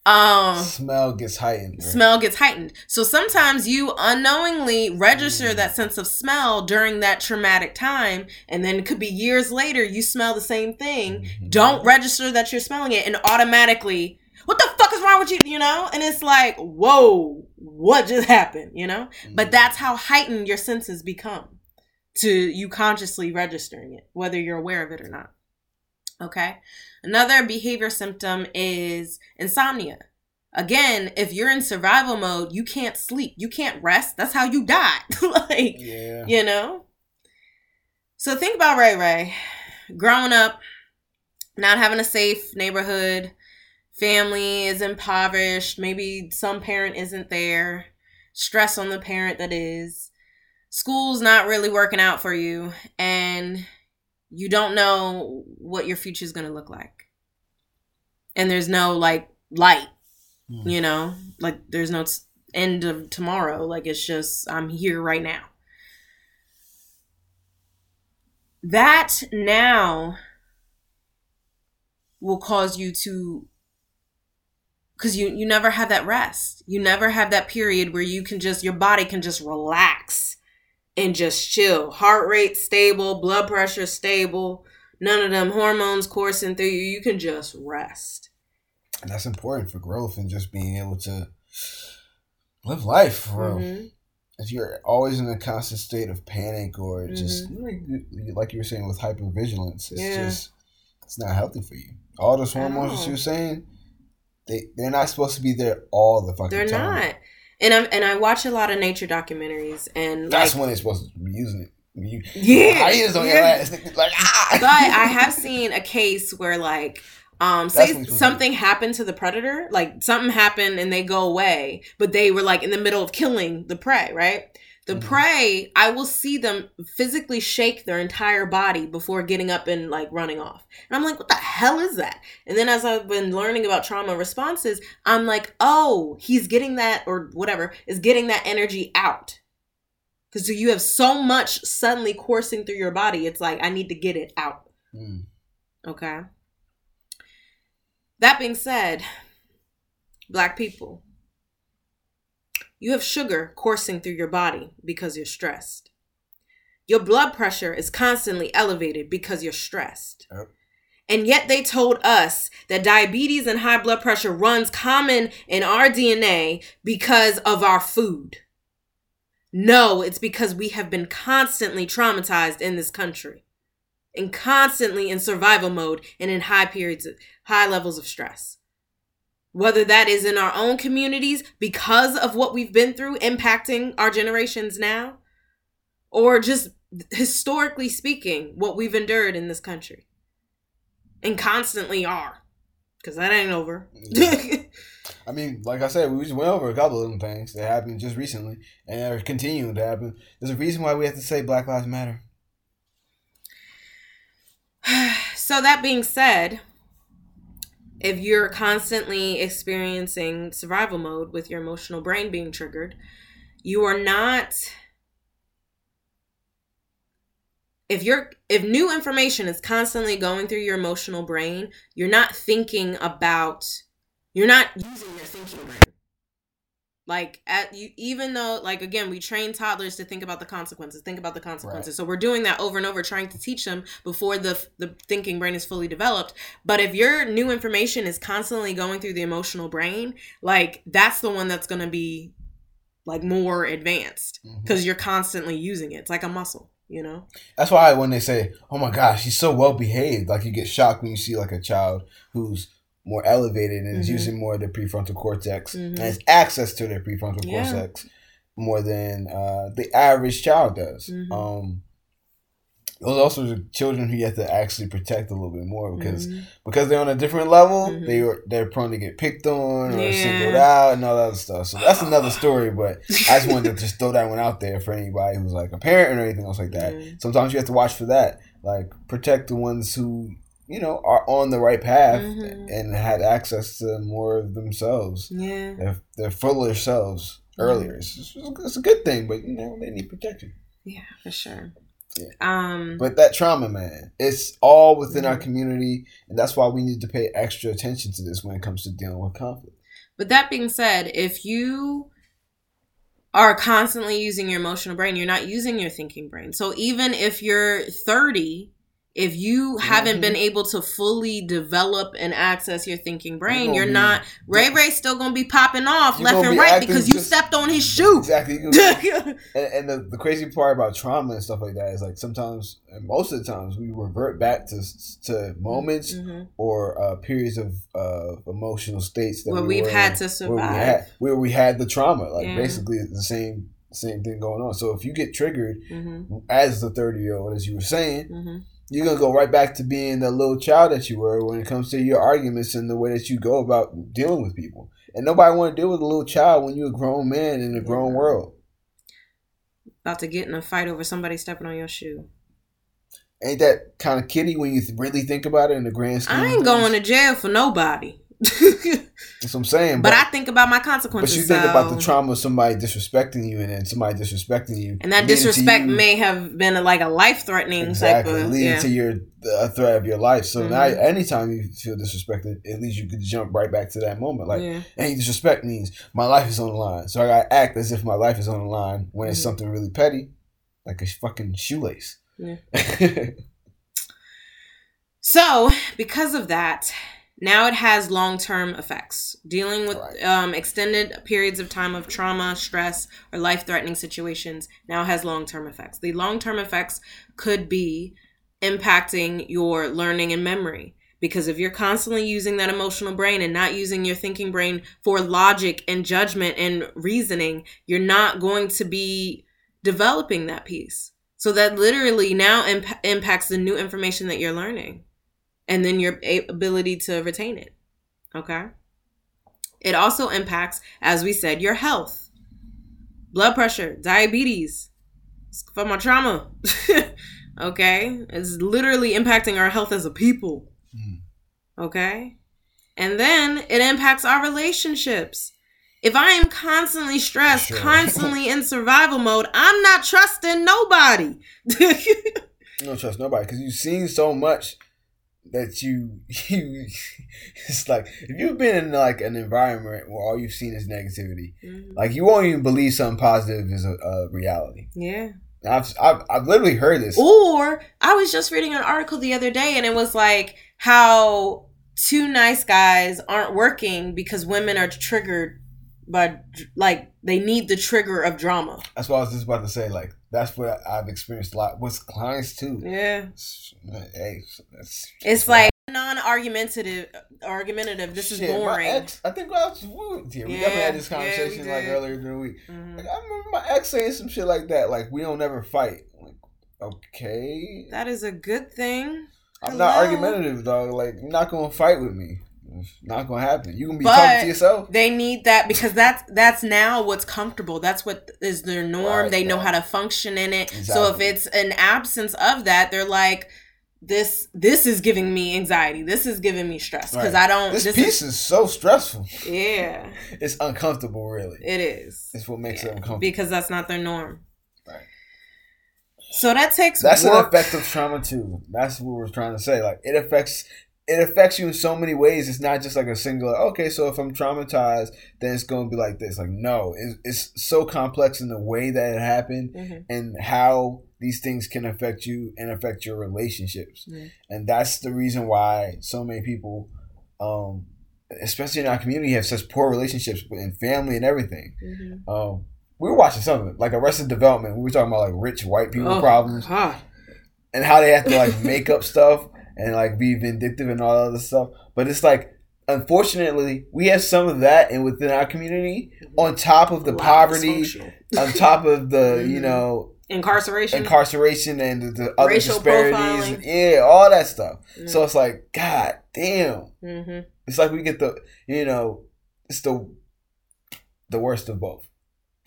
[SPEAKER 3] um
[SPEAKER 4] Smell gets heightened. right?
[SPEAKER 3] smell gets heightened. So sometimes you unknowingly register
[SPEAKER 4] Mm.
[SPEAKER 3] that sense of smell during that traumatic time, and then it could be years later you smell the same thing.
[SPEAKER 4] Mhm.
[SPEAKER 3] Don't register that you're smelling it, and automatically, what the fuck is wrong with you? You know, and it's like, whoa, what just happened? You know, but
[SPEAKER 4] Mhm.
[SPEAKER 3] that's how heightened your senses become to you consciously registering it, whether you're aware of it or not. Okay. Another behavior symptom is insomnia. Again, if you're in survival mode, you can't sleep, you can't rest. That's how you die. like,
[SPEAKER 4] Yeah.
[SPEAKER 3] you know? So think about Ray Ray growing up, not having a safe neighborhood, family is impoverished, maybe some parent isn't there, stress on the parent that is, school's not really working out for you, and you don't know what your future is going to look like. And there's no like light,
[SPEAKER 4] Hmm.
[SPEAKER 3] you know, like there's no t- end of tomorrow. Like it's just, I'm here right now. That now will cause you to because you you never have that rest you never have that period where you can just your body can just relax and just chill heart rate stable blood pressure stable none of them hormones coursing through you you can just rest
[SPEAKER 4] And that's important for growth and just being able to live life. Bro.
[SPEAKER 3] Mhm.
[SPEAKER 4] If you're always in a constant state of panic or just
[SPEAKER 3] Mm-hmm.
[SPEAKER 4] like you were saying with hypervigilance, it's
[SPEAKER 3] Yeah.
[SPEAKER 4] just it's not healthy for you. All those hormones that you were saying, they they're not supposed to be there all the fucking
[SPEAKER 3] they're
[SPEAKER 4] time.
[SPEAKER 3] not and i'm and i watch a lot of nature documentaries and
[SPEAKER 4] That's
[SPEAKER 3] like
[SPEAKER 4] when they're supposed to be using it. You,
[SPEAKER 3] Yeah,
[SPEAKER 4] hyenas on your
[SPEAKER 3] yeah.
[SPEAKER 4] Like ah.
[SPEAKER 3] but I have seen a case where like um say something happened to the predator, like something happened and they go away, but they were like in the middle of killing the prey, right? The
[SPEAKER 4] Mhm.
[SPEAKER 3] prey, I will see them physically shake their entire body before getting up and like running off. And I'm like, what the hell is that? And then as I've been learning about trauma responses, I'm like, oh, he's getting that or whatever, is getting that energy out. Because you have so much suddenly coursing through your body, it's like, I need to get it out.
[SPEAKER 4] Mm.
[SPEAKER 3] Okay. That being said, black people, you have sugar coursing through your body because you're stressed. Your blood pressure is constantly elevated because you're stressed.
[SPEAKER 4] Yep.
[SPEAKER 3] And yet they told us that diabetes and high blood pressure runs common in our DNA because of our food. No, it's because we have been constantly traumatized in this country and constantly in survival mode and in high periods high levels of stress whether that is in our own communities because of what we've been through impacting our generations now or just historically speaking what we've endured in this country and constantly are because that ain't over
[SPEAKER 4] I mean, like I said, we just went over a couple of them things that happened just recently and are continuing to happen. There's a reason why we have to say Black Lives Matter.
[SPEAKER 3] so that being said if you're constantly experiencing survival mode with your emotional brain being triggered you are not if you're if new information is constantly going through your emotional brain you're not thinking about you're not using your thinking brain like at you even though like again we train toddlers to think about the consequences think about the consequences. So we're doing that over and over trying to teach them before the the thinking brain is fully developed. But if your new information is constantly going through the emotional brain like that's the one that's going to be like more advanced
[SPEAKER 4] mm-hmm.
[SPEAKER 3] because you're constantly using it. It's like a muscle you know?
[SPEAKER 4] That's why when they say, "Oh my gosh, he's so well behaved," like you get shocked when you see like a child who's more elevated and is
[SPEAKER 3] Mhm.
[SPEAKER 4] using more of their prefrontal cortex
[SPEAKER 3] Mhm.
[SPEAKER 4] and has access to their prefrontal
[SPEAKER 3] Yeah.
[SPEAKER 4] cortex more than uh, the average child does.
[SPEAKER 3] Mhm.
[SPEAKER 4] Um, those also the children who you have to actually protect a little bit more because
[SPEAKER 3] Mhm.
[SPEAKER 4] because they're on a different level,
[SPEAKER 3] Mhm.
[SPEAKER 4] they are they're prone to get picked on or
[SPEAKER 3] Yeah.
[SPEAKER 4] singled out and all that other stuff. So that's another story. But I just wanted to just throw that one out there for anybody who's like a parent or anything else like that. Sometimes you have to watch for that. Like protect the ones who you know are on the right path
[SPEAKER 3] Mhm.
[SPEAKER 4] and had access to more of themselves.
[SPEAKER 3] yeah
[SPEAKER 4] They're they're fuller selves
[SPEAKER 3] Mm-hmm.
[SPEAKER 4] earlier. It's, it's, a good thing, but you know they need protection.
[SPEAKER 3] yeah for sure
[SPEAKER 4] Yeah.
[SPEAKER 3] um
[SPEAKER 4] But that trauma, man, it's all within our
[SPEAKER 3] Mhm.
[SPEAKER 4] community, and that's why we need to pay extra attention to this when it comes to dealing with conflict.
[SPEAKER 3] But that being said, if you are constantly using your emotional brain, you're not using your thinking brain. So even if you're 30, if you haven't
[SPEAKER 4] Mhm.
[SPEAKER 3] been able to fully develop and access your thinking brain, you're not Ray Ray's still gonna be popping off left and
[SPEAKER 4] be
[SPEAKER 3] right because you
[SPEAKER 4] just-
[SPEAKER 3] stepped on his shoe.
[SPEAKER 4] Exactly. And and the, the crazy part about trauma and stuff like that is like sometimes, and most of the times, we revert back to to moments
[SPEAKER 3] Mhm.
[SPEAKER 4] or uh, periods of uh, emotional states that
[SPEAKER 3] Where
[SPEAKER 4] we
[SPEAKER 3] we've had
[SPEAKER 4] in,
[SPEAKER 3] to
[SPEAKER 4] where we
[SPEAKER 3] survive.
[SPEAKER 4] had where we had the trauma. Like
[SPEAKER 3] Yeah.
[SPEAKER 4] basically the same same thing going on. So if you get triggered
[SPEAKER 3] Mhm.
[SPEAKER 4] as the thirty year old, as you were saying,
[SPEAKER 3] Mhm.
[SPEAKER 4] You're gonna go right back to being the little child that you were when it comes to your arguments and the way that you go about dealing with people. And nobody want to deal with a little child when you're a grown man in a grown
[SPEAKER 3] Yeah.
[SPEAKER 4] world.
[SPEAKER 3] About to get in a fight over somebody stepping on your shoe.
[SPEAKER 4] Ain't that kind of kitty when you really think about it in the grand scheme?
[SPEAKER 3] I ain't going to jail for nobody.
[SPEAKER 4] That's what I'm saying.
[SPEAKER 3] but
[SPEAKER 4] But,
[SPEAKER 3] I think about my consequences.
[SPEAKER 4] but you think about the trauma of somebody disrespecting you and then somebody disrespecting you,
[SPEAKER 3] And that disrespect
[SPEAKER 4] you-
[SPEAKER 3] may have been a, like a life threatening
[SPEAKER 4] exactly
[SPEAKER 3] type of
[SPEAKER 4] leading
[SPEAKER 3] yeah.
[SPEAKER 4] to your a threat of your life. So now,
[SPEAKER 3] Mhm.
[SPEAKER 4] anytime you feel disrespected, at least you could jump right back to that moment. Like,
[SPEAKER 3] yeah.
[SPEAKER 4] any disrespect means my life is on the line. So I gotta act as if my life is on the line when it's
[SPEAKER 3] Mhm.
[SPEAKER 4] something really petty, like a fucking shoelace.
[SPEAKER 3] Yeah. So because of that, now it has long term effects. Dealing with
[SPEAKER 4] Right.
[SPEAKER 3] um, extended periods of time of trauma, stress, or life threatening situations now has long term effects. The long term effects could be impacting your learning and memory. Because if you're constantly using that emotional brain and not using your thinking brain for logic and judgment and reasoning, you're not going to be developing that piece. So that literally now imp- impacts the new information that you're learning and then your ability to retain it. Okay? It also impacts, as we said, your health, blood pressure, diabetes, from my trauma. okay? It's literally impacting our health as a people.
[SPEAKER 4] Mhm.
[SPEAKER 3] Okay? And then it impacts our relationships. If I am constantly stressed,
[SPEAKER 4] Sure.
[SPEAKER 3] constantly in survival mode, I'm not trusting nobody.
[SPEAKER 4] You don't trust nobody because you've seen so much that you you. It's like if you've been in like an environment where all you've seen is negativity, mm-hmm. like you won't even believe something positive is a, a reality.
[SPEAKER 3] yeah.
[SPEAKER 4] I've, I've I've literally heard this.
[SPEAKER 3] Or I was just reading an article the other day and it was like how two nice guys aren't working because women are triggered by like they need the trigger of drama.
[SPEAKER 4] That's what I was just about to say. Like that's what I've experienced a lot with clients too.
[SPEAKER 3] Yeah.
[SPEAKER 4] It's- Hey, that's,
[SPEAKER 3] It's like non-argumentative argumentative. This is
[SPEAKER 4] Shit, my
[SPEAKER 3] boring.
[SPEAKER 4] ex- I think I was woo, yeah, we
[SPEAKER 3] Yeah,
[SPEAKER 4] definitely had this
[SPEAKER 3] yeah,
[SPEAKER 4] conversation like earlier in the week.
[SPEAKER 3] Mhm.
[SPEAKER 4] Like, I remember my ex saying some shit like that. Like we don't ever fight. Like okay,
[SPEAKER 3] That is a good thing.
[SPEAKER 4] I'm not argumentative, dog. Like you're not gonna fight with me. Not gonna happen. You can be
[SPEAKER 3] But-
[SPEAKER 4] talking to yourself.
[SPEAKER 3] They need that because that's that's now what's comfortable. That's what is their norm.
[SPEAKER 4] Right,
[SPEAKER 3] they know how to function in it. So if it's an absence of that, they're like, this this is giving me anxiety. This is giving me stress because
[SPEAKER 4] Right.
[SPEAKER 3] I don't.
[SPEAKER 4] This,
[SPEAKER 3] This,
[SPEAKER 4] piece is, so stressful.
[SPEAKER 3] yeah,
[SPEAKER 4] It's uncomfortable, really.
[SPEAKER 3] it is
[SPEAKER 4] It's what makes
[SPEAKER 3] Yeah,
[SPEAKER 4] it uncomfortable.
[SPEAKER 3] because that's not their norm.
[SPEAKER 4] Right.
[SPEAKER 3] So that takes
[SPEAKER 4] That's an effect of trauma too. That's what we're trying to say. Like it affects it affects you in so many ways. It's not just like a single, Okay, so if I'm traumatized, then it's going to be like this. Like no, it's, it's so complex in the way that it happened
[SPEAKER 3] Mhm.
[SPEAKER 4] and how these things can affect you and affect your relationships.
[SPEAKER 3] Mhm.
[SPEAKER 4] And that's the reason why so many people, um, especially in our community, have such poor relationships and family and everything.
[SPEAKER 3] Mhm.
[SPEAKER 4] Um, we were watching something like Arrested Development. We were talking about like rich white people
[SPEAKER 3] Oh,
[SPEAKER 4] problems
[SPEAKER 3] God.
[SPEAKER 4] and how they have to like make up stuff and like be vindictive and all that other stuff. But it's like, unfortunately, we have some of that and within our community on top of the
[SPEAKER 3] A of
[SPEAKER 4] poverty, on top of the you know
[SPEAKER 3] incarceration.
[SPEAKER 4] incarceration and the, the other
[SPEAKER 3] Racial
[SPEAKER 4] disparities,
[SPEAKER 3] profiling.
[SPEAKER 4] yeah, all that stuff.
[SPEAKER 3] Mm.
[SPEAKER 4] So it's like, god damn,
[SPEAKER 3] hmm
[SPEAKER 4] it's like we get the you know, it's the the worst of both.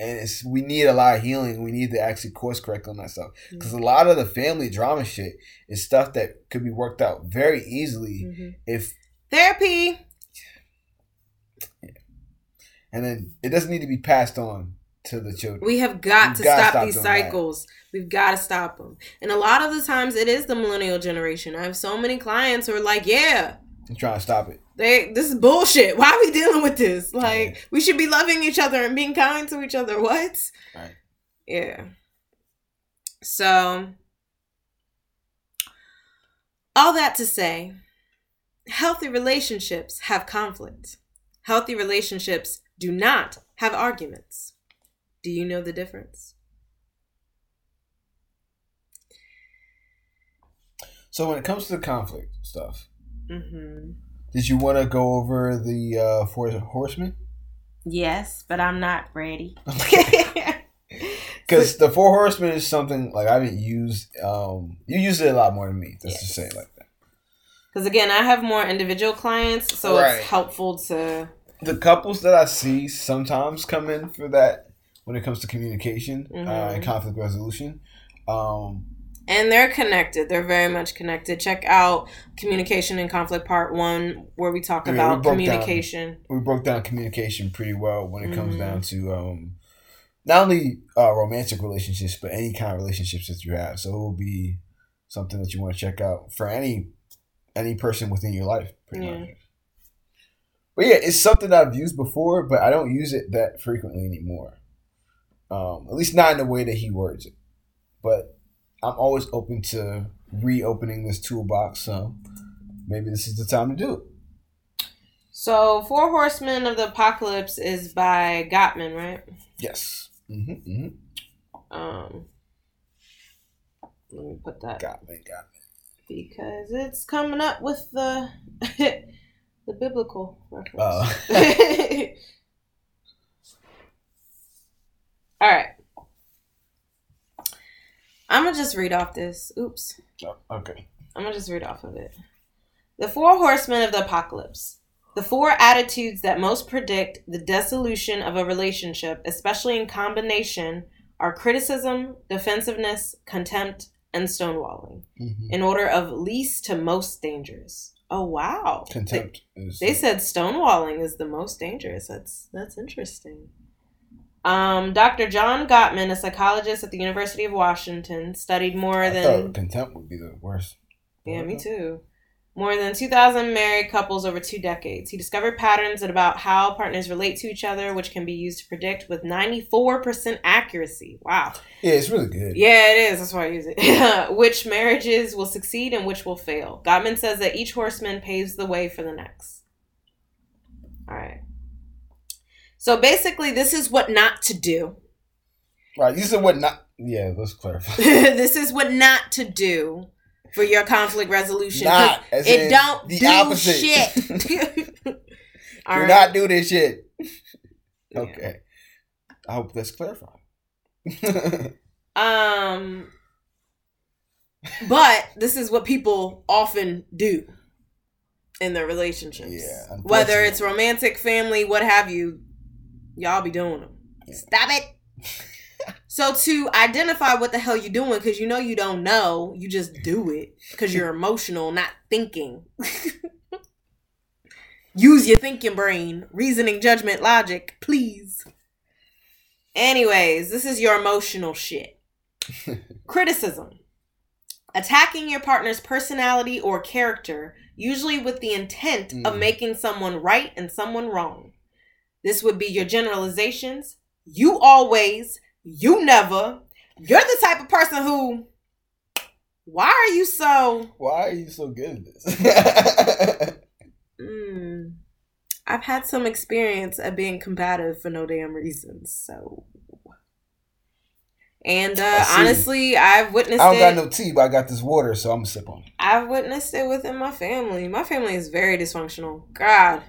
[SPEAKER 4] And it's we need a lot of healing. We need to actually course correct on that stuff because a lot of the family drama shit is stuff that could be worked out very easily
[SPEAKER 3] hmm
[SPEAKER 4] if
[SPEAKER 3] Therapy.
[SPEAKER 4] and then it doesn't need to be passed on to the children.
[SPEAKER 3] We have got
[SPEAKER 4] We've
[SPEAKER 3] to stop,
[SPEAKER 4] stop
[SPEAKER 3] these
[SPEAKER 4] doing that.
[SPEAKER 3] cycles. We've got to stop them. And a lot of the times it is the millennial generation. I have so many clients who are like, yeah,
[SPEAKER 4] I'm trying to stop it.
[SPEAKER 3] they this is bullshit. Why are we dealing with this? Like, we should be loving each other and being kind to each other. What?
[SPEAKER 4] Right.
[SPEAKER 3] Yeah. So, all that to say, healthy relationships have conflict. Healthy relationships do not have arguments. Do you know the difference?
[SPEAKER 4] So when it comes to the conflict stuff,
[SPEAKER 3] Mm-hmm.
[SPEAKER 4] did you want to go over the uh, four horsemen?
[SPEAKER 3] Yes, but I'm not ready.
[SPEAKER 4] Because the four horsemen is something like I didn't use. Um, you use it a lot more than me. Let's just say it like that.
[SPEAKER 3] Because again, I have more individual clients, so
[SPEAKER 4] Right.
[SPEAKER 3] it's helpful to.
[SPEAKER 4] The couples that I see sometimes come in for that when it comes to communication uh, and
[SPEAKER 3] Mhm.
[SPEAKER 4] conflict resolution. Um,
[SPEAKER 3] And they're connected. They're very much connected. Check out Communication and Conflict Part 1, where we talk
[SPEAKER 4] Yeah, we
[SPEAKER 3] about
[SPEAKER 4] down-
[SPEAKER 3] communication.
[SPEAKER 4] we broke down communication pretty well when it comes
[SPEAKER 3] Mhm.
[SPEAKER 4] down to um, not only uh, romantic relationships but any kind of relationships that you have. So it will be something that you want to check out for any any person within your life, pretty
[SPEAKER 3] Yeah.
[SPEAKER 4] much. But yeah, it's something I've used before, but I don't use it that frequently anymore. Um, at least not in the way that he words it. But I'm always open to reopening this toolbox, so maybe this is the time to do it.
[SPEAKER 3] So, Four Horsemen of the Apocalypse is by Gottman, right?
[SPEAKER 4] Yes. hmm hmm
[SPEAKER 3] Um, let me put that
[SPEAKER 4] Got me, got me.
[SPEAKER 3] because it's coming up with the the biblical reference.
[SPEAKER 4] Oh.
[SPEAKER 3] All right. I'm gonna just read off this. Oops.
[SPEAKER 4] Oh, okay.
[SPEAKER 3] I'm gonna just read off of it. The four horsemen of the apocalypse. The four attitudes that most predict the dissolution of a relationship, especially in combination, are criticism, defensiveness, contempt, and stonewalling,
[SPEAKER 4] Mhm.
[SPEAKER 3] in order of least to most dangerous. Oh wow!
[SPEAKER 4] Contempt is.
[SPEAKER 3] They, they said stonewalling is the most dangerous. That's that's interesting. Um, Dr. John Gottman, a psychologist at the University of Washington, studied more
[SPEAKER 4] I
[SPEAKER 3] than
[SPEAKER 4] contempt would be the worst.
[SPEAKER 3] yeah, me too. More than 2,000 married couples over two decades. He discovered patterns about how partners relate to each other, which can be used to predict with 94% accuracy. Wow.
[SPEAKER 4] Yeah, it's really good.
[SPEAKER 3] Yeah, it is. That's why I use it. which marriages will succeed and which will fail. Gottman says that each horseman paves the way for the next. All right. So basically, this is what not to do.
[SPEAKER 4] Right. You said what not? Yeah, let's clarify.
[SPEAKER 3] this is what not to do for your conflict resolution.
[SPEAKER 4] Not. as
[SPEAKER 3] It
[SPEAKER 4] in
[SPEAKER 3] don't
[SPEAKER 4] the
[SPEAKER 3] do
[SPEAKER 4] opposite.
[SPEAKER 3] shit.
[SPEAKER 4] Do
[SPEAKER 3] right.
[SPEAKER 4] not do this shit.
[SPEAKER 3] Yeah.
[SPEAKER 4] Okay. I hope that's clarified.
[SPEAKER 3] Um, but this is what people often do in their relationships.
[SPEAKER 4] Yeah,
[SPEAKER 3] Whether it's romantic, family, what have you, y'all be doing them. Stop it. so to identify what the hell you're doing, because you know you don't know, you just do it because you're emotional, not thinking. Use your thinking brain, reasoning, judgment, logic, please. Anyways, this is your emotional shit. Criticism. Attacking your partner's personality or character, usually with the intent of
[SPEAKER 4] Mm.
[SPEAKER 3] making someone right and someone wrong. This would be your generalizations. You always, you never. You're the type of person who, why are you so.
[SPEAKER 4] Why are you so good at this?
[SPEAKER 3] Mm, I've had some experience at being combative for no damn reason, so. And uh, honestly, I've witnessed
[SPEAKER 4] I don't
[SPEAKER 3] it.
[SPEAKER 4] got no tea, but I got this water, so I'm gonna sip on it.
[SPEAKER 3] I've witnessed it within my family. My family is very dysfunctional. God,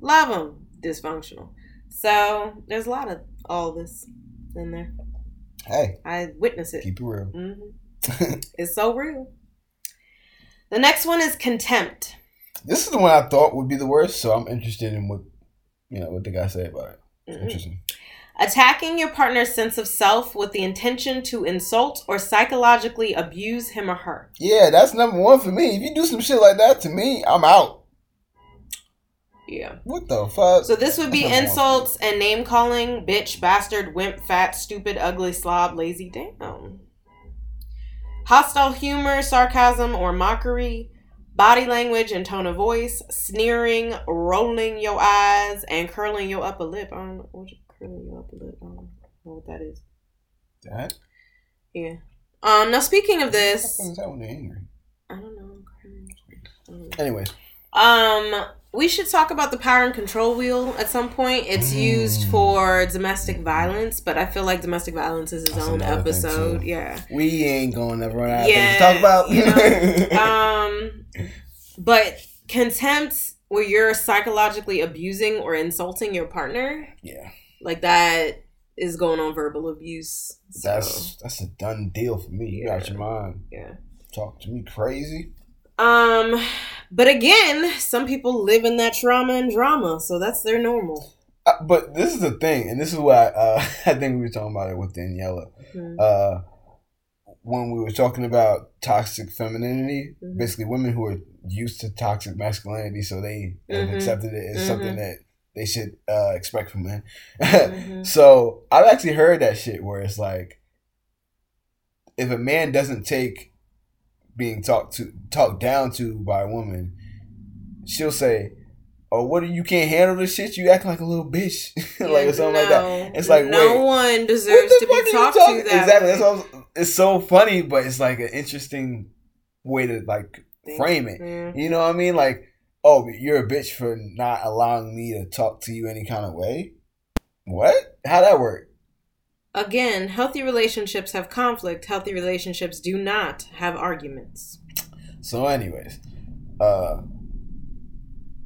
[SPEAKER 3] love them dysfunctional. So there's a lot of all this in there.
[SPEAKER 4] Hey,
[SPEAKER 3] I witness it.
[SPEAKER 4] keep it real.
[SPEAKER 3] hmm It's so real. The next one is contempt.
[SPEAKER 4] This is the one I thought would be the worst, so I'm interested in what you know what the guy said about it.
[SPEAKER 3] Mhm.
[SPEAKER 4] Interesting.
[SPEAKER 3] Attacking your partner's sense of self with the intention to insult or psychologically abuse him or her.
[SPEAKER 4] Yeah, that's number one for me. If you do some shit like that to me, I'm out.
[SPEAKER 3] Yeah.
[SPEAKER 4] What the fuck?
[SPEAKER 3] So this would be insults and name calling, bitch, bastard, wimp, fat, stupid, ugly, slob, lazy, damn. Hostile humor, sarcasm, or mockery, body language and tone of voice, sneering, rolling your eyes, and curling your upper lip. I don't know what you curling your upper lip. I don't know what that is.
[SPEAKER 4] that.
[SPEAKER 3] Yeah. Um. Now speaking of this,
[SPEAKER 4] fuck is that when they're angry?
[SPEAKER 3] I don't know. I don't know.
[SPEAKER 4] Anyways,
[SPEAKER 3] Um, we should talk about the power and control wheel at some point. It's used
[SPEAKER 4] Mm.
[SPEAKER 3] for domestic violence, but I feel like domestic violence is its
[SPEAKER 4] That's
[SPEAKER 3] own episode. Yeah.
[SPEAKER 4] we ain't gonna never run out of
[SPEAKER 3] Yeah,
[SPEAKER 4] things to talk about.
[SPEAKER 3] you Um, but contempt, where you're psychologically abusing or insulting your partner,
[SPEAKER 4] yeah,
[SPEAKER 3] like that is going on verbal abuse. So,
[SPEAKER 4] that's that's a done deal for me. You
[SPEAKER 3] Yeah.
[SPEAKER 4] your mind.
[SPEAKER 3] yeah.
[SPEAKER 4] Talk to me crazy.
[SPEAKER 3] Um, but again, some people live in that trauma and drama, so that's their normal.
[SPEAKER 4] Uh, but this is the thing, and this is why uh, I think we were talking about it with Daniela.
[SPEAKER 3] Hmm.
[SPEAKER 4] Uh, when we were talking about toxic femininity,
[SPEAKER 3] Mhm.
[SPEAKER 4] basically women who are used to toxic masculinity, so they have
[SPEAKER 3] Mhm.
[SPEAKER 4] accepted it as
[SPEAKER 3] Mhm.
[SPEAKER 4] something that they should uh, expect from men.
[SPEAKER 3] Mhm.
[SPEAKER 4] So I've actually heard that shit where it's like, if a man doesn't take being talked to talked down to by a woman, she'll say, "Oh, what? Are, you can't handle this shit? You acting like a little bitch, like or something like that." It's like,
[SPEAKER 3] no
[SPEAKER 4] wait,
[SPEAKER 3] one deserves to be talked to that
[SPEAKER 4] exactly.
[SPEAKER 3] way.
[SPEAKER 4] That's what it's so funny, but it's like an interesting way to like frame it.
[SPEAKER 3] Mm.
[SPEAKER 4] You know what I mean? Like, oh, you're a bitch for not allowing me to talk to you any kind of way. What? How that work?
[SPEAKER 3] Again, healthy relationships have conflict. Healthy relationships do not have arguments.
[SPEAKER 4] So, anyways, uh,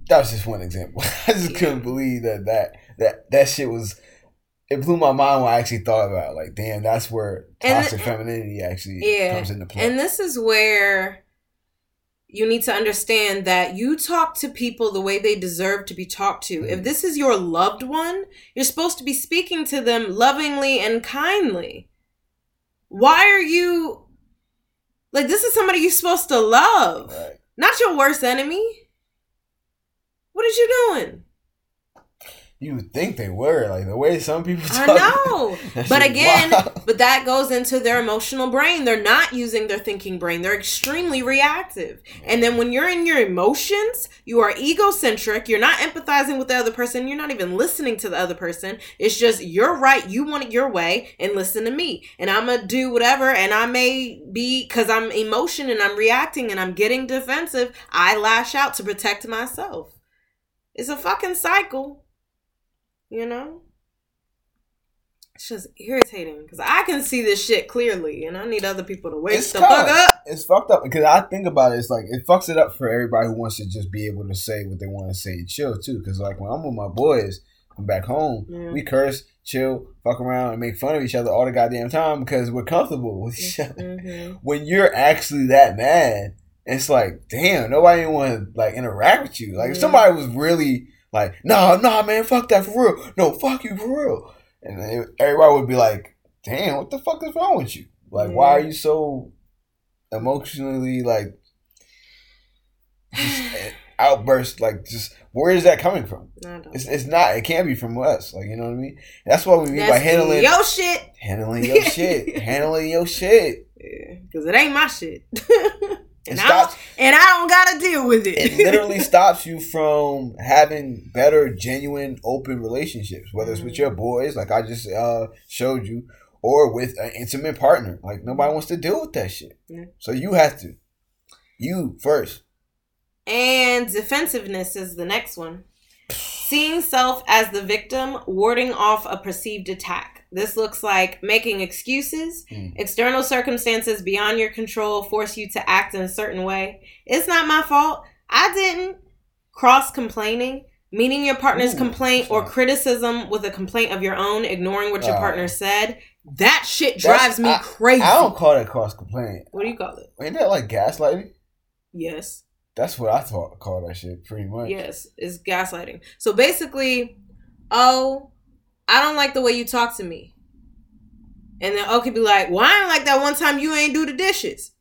[SPEAKER 4] that was just one example. I just
[SPEAKER 3] Yeah.
[SPEAKER 4] couldn't believe that that that that shit was it blew my mind when I actually thought about it. Like, damn, that's where toxic femininity actually
[SPEAKER 3] Yeah.
[SPEAKER 4] comes into play.
[SPEAKER 3] And this is where you need to understand that you talk to people the way they deserve to be talked to. If mm-hmm. this is your loved one, you're supposed to be speaking to them lovingly and kindly. Why are you like this is somebody you're supposed to love,
[SPEAKER 4] right.
[SPEAKER 3] not your worst enemy? What is you doing?
[SPEAKER 4] You would think they were like the way some people talk.
[SPEAKER 3] I know. But again, but that goes into their emotional brain. They're not using their thinking brain. They're extremely reactive. And then when you're in your emotions, you are egocentric. You're not empathizing with the other person. You're not even listening to the other person. It's just you're right. You want it your way and listen to me. And I'm going to do whatever. And I may be, because I'm emotion and I'm reacting and I'm getting defensive, I lash out to protect myself. It's a fucking cycle. You know? It's just irritating because I can see this shit clearly, and I need other people to wake
[SPEAKER 4] It's
[SPEAKER 3] the
[SPEAKER 4] kinda-
[SPEAKER 3] fuck up.
[SPEAKER 4] It's fucked up because I think about it. It's like it fucks it up for everybody who wants to just be able to say what they want to say and chill too. Because like when I'm with my boys, I'm back home,
[SPEAKER 3] Yeah.
[SPEAKER 4] we curse, chill, fuck around, and make fun of each other all the goddamn time because we're comfortable with each other.
[SPEAKER 3] Mhm.
[SPEAKER 4] When you're actually that mad, it's like, damn, nobody want to like interact with you. Like if somebody was really like, nah, nah, man, fuck that for real. No, fuck you for real. And everybody would be like, damn, what the fuck is wrong with you? Like, why are you so emotionally like outburst? Like, just where is that coming from? It's, it's not. It can't be from us. Like, you know what I mean? That's what we mean by handling
[SPEAKER 3] yo shit.
[SPEAKER 4] handling your shit, handling your shit.
[SPEAKER 3] Yeah, because it ain't my shit.
[SPEAKER 4] It
[SPEAKER 3] and, I
[SPEAKER 4] stops.
[SPEAKER 3] and I don't gotta deal with it.
[SPEAKER 4] It literally stops you from having better, genuine, open relationships. Whether it's with your boys, like I just uh, showed you, or with an intimate partner. Like nobody wants to deal with that shit.
[SPEAKER 3] Yeah.
[SPEAKER 4] So you have to. You first.
[SPEAKER 3] And defensiveness is the next one. Seeing self as the victim, warding off a perceived attack. This looks like making excuses.
[SPEAKER 4] Mm.
[SPEAKER 3] External circumstances beyond your control force you to act in a certain way. It's not my fault. I didn't. Cross complaining. meaning your partner's
[SPEAKER 4] Ooh,
[SPEAKER 3] complaint or criticism with a complaint of your own, ignoring what your
[SPEAKER 4] Uh,
[SPEAKER 3] partner said. That shit drives me
[SPEAKER 4] I-
[SPEAKER 3] crazy.
[SPEAKER 4] I don't call that cross complaining.
[SPEAKER 3] what do you call it?
[SPEAKER 4] Ain't that like gaslighting?
[SPEAKER 3] Yes.
[SPEAKER 4] That's what I thought call that shit pretty much.
[SPEAKER 3] Yes, it's gaslighting. So basically, oh, I don't like the way you talk to me. And then O could be like, well, I didn't like that one time you ain't do the dishes.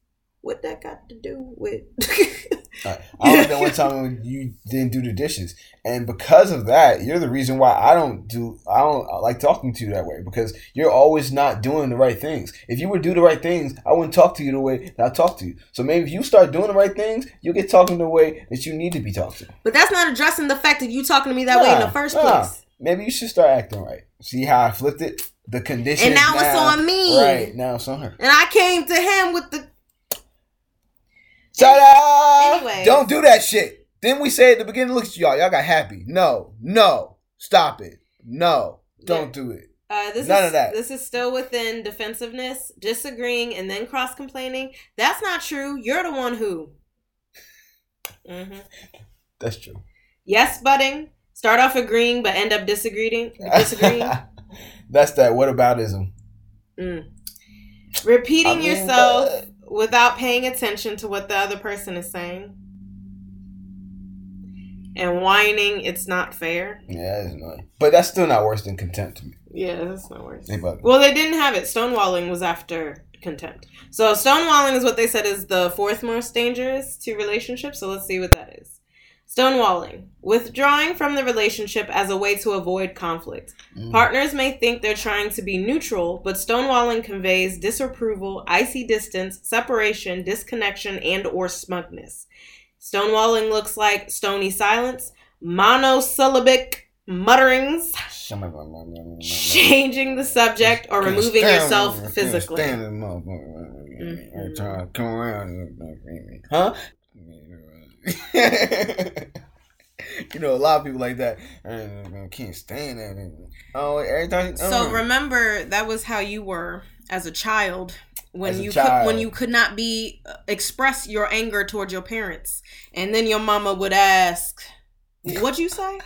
[SPEAKER 3] What that got to do with
[SPEAKER 4] Uh, I like that one time when you didn't do the dishes, and because of that, you're the reason why I don't do. I don't like talking to you that way because you're always not doing the right things. If you would do the right things, I wouldn't talk to you the way that I talk to you. So maybe if you start doing the right things, you'll get talking the way that you need to be talked to.
[SPEAKER 3] But that's not addressing the fact that you talking to me that way in the first
[SPEAKER 4] nah.
[SPEAKER 3] place.
[SPEAKER 4] Maybe you should start acting right. See how I flipped it? The condition.
[SPEAKER 3] And now it's on me.
[SPEAKER 4] Right now it's on her.
[SPEAKER 3] And I came to him with the
[SPEAKER 4] Shut up!
[SPEAKER 3] Anyways.
[SPEAKER 4] Don't do that shit. Then we say at the beginning, look at y'all. Y'all got happy. No, no. Stop it. No. Don't do it.
[SPEAKER 3] Uh, this
[SPEAKER 4] None
[SPEAKER 3] is
[SPEAKER 4] of that.
[SPEAKER 3] this is still within defensiveness, disagreeing, and then cross complaining. That's not true. You're the one who. hmm
[SPEAKER 4] That's true.
[SPEAKER 3] Yes, butting. Start off agreeing, but end up disagreeing. Disagreeing.
[SPEAKER 4] That's that whataboutism.
[SPEAKER 3] mm. Repeating
[SPEAKER 4] I mean,
[SPEAKER 3] yourself
[SPEAKER 4] but-
[SPEAKER 3] without paying attention to what the other person is saying. And whining, it's not fair.
[SPEAKER 4] Yeah, that's annoying. But that's still not worse than contempt to me.
[SPEAKER 3] Yeah, that's not worse.
[SPEAKER 4] They.
[SPEAKER 3] Well, they didn't have it. Stonewalling was after contempt. So stonewalling is what they said is the fourth most dangerous to relationships. So let's see what that is. Stonewalling, withdrawing from the relationship as a way to avoid conflict.
[SPEAKER 4] Mm.
[SPEAKER 3] Partners may think they're trying to be neutral, but stonewalling conveys disapproval, icy distance, separation, disconnection, and or smugness. Stonewalling looks like stony silence, monosyllabic mutterings, changing the subject, or removing yourself physically.
[SPEAKER 4] stand it, you know, a lot of people like that. I can't stand that. Oh, every time.
[SPEAKER 3] So
[SPEAKER 4] uh,
[SPEAKER 3] remember that was how you were as a child when
[SPEAKER 4] a
[SPEAKER 3] you
[SPEAKER 4] child.
[SPEAKER 3] Could, when you could not be uh, express your anger towards your parents, and then your mama would ask, "What'd you say?"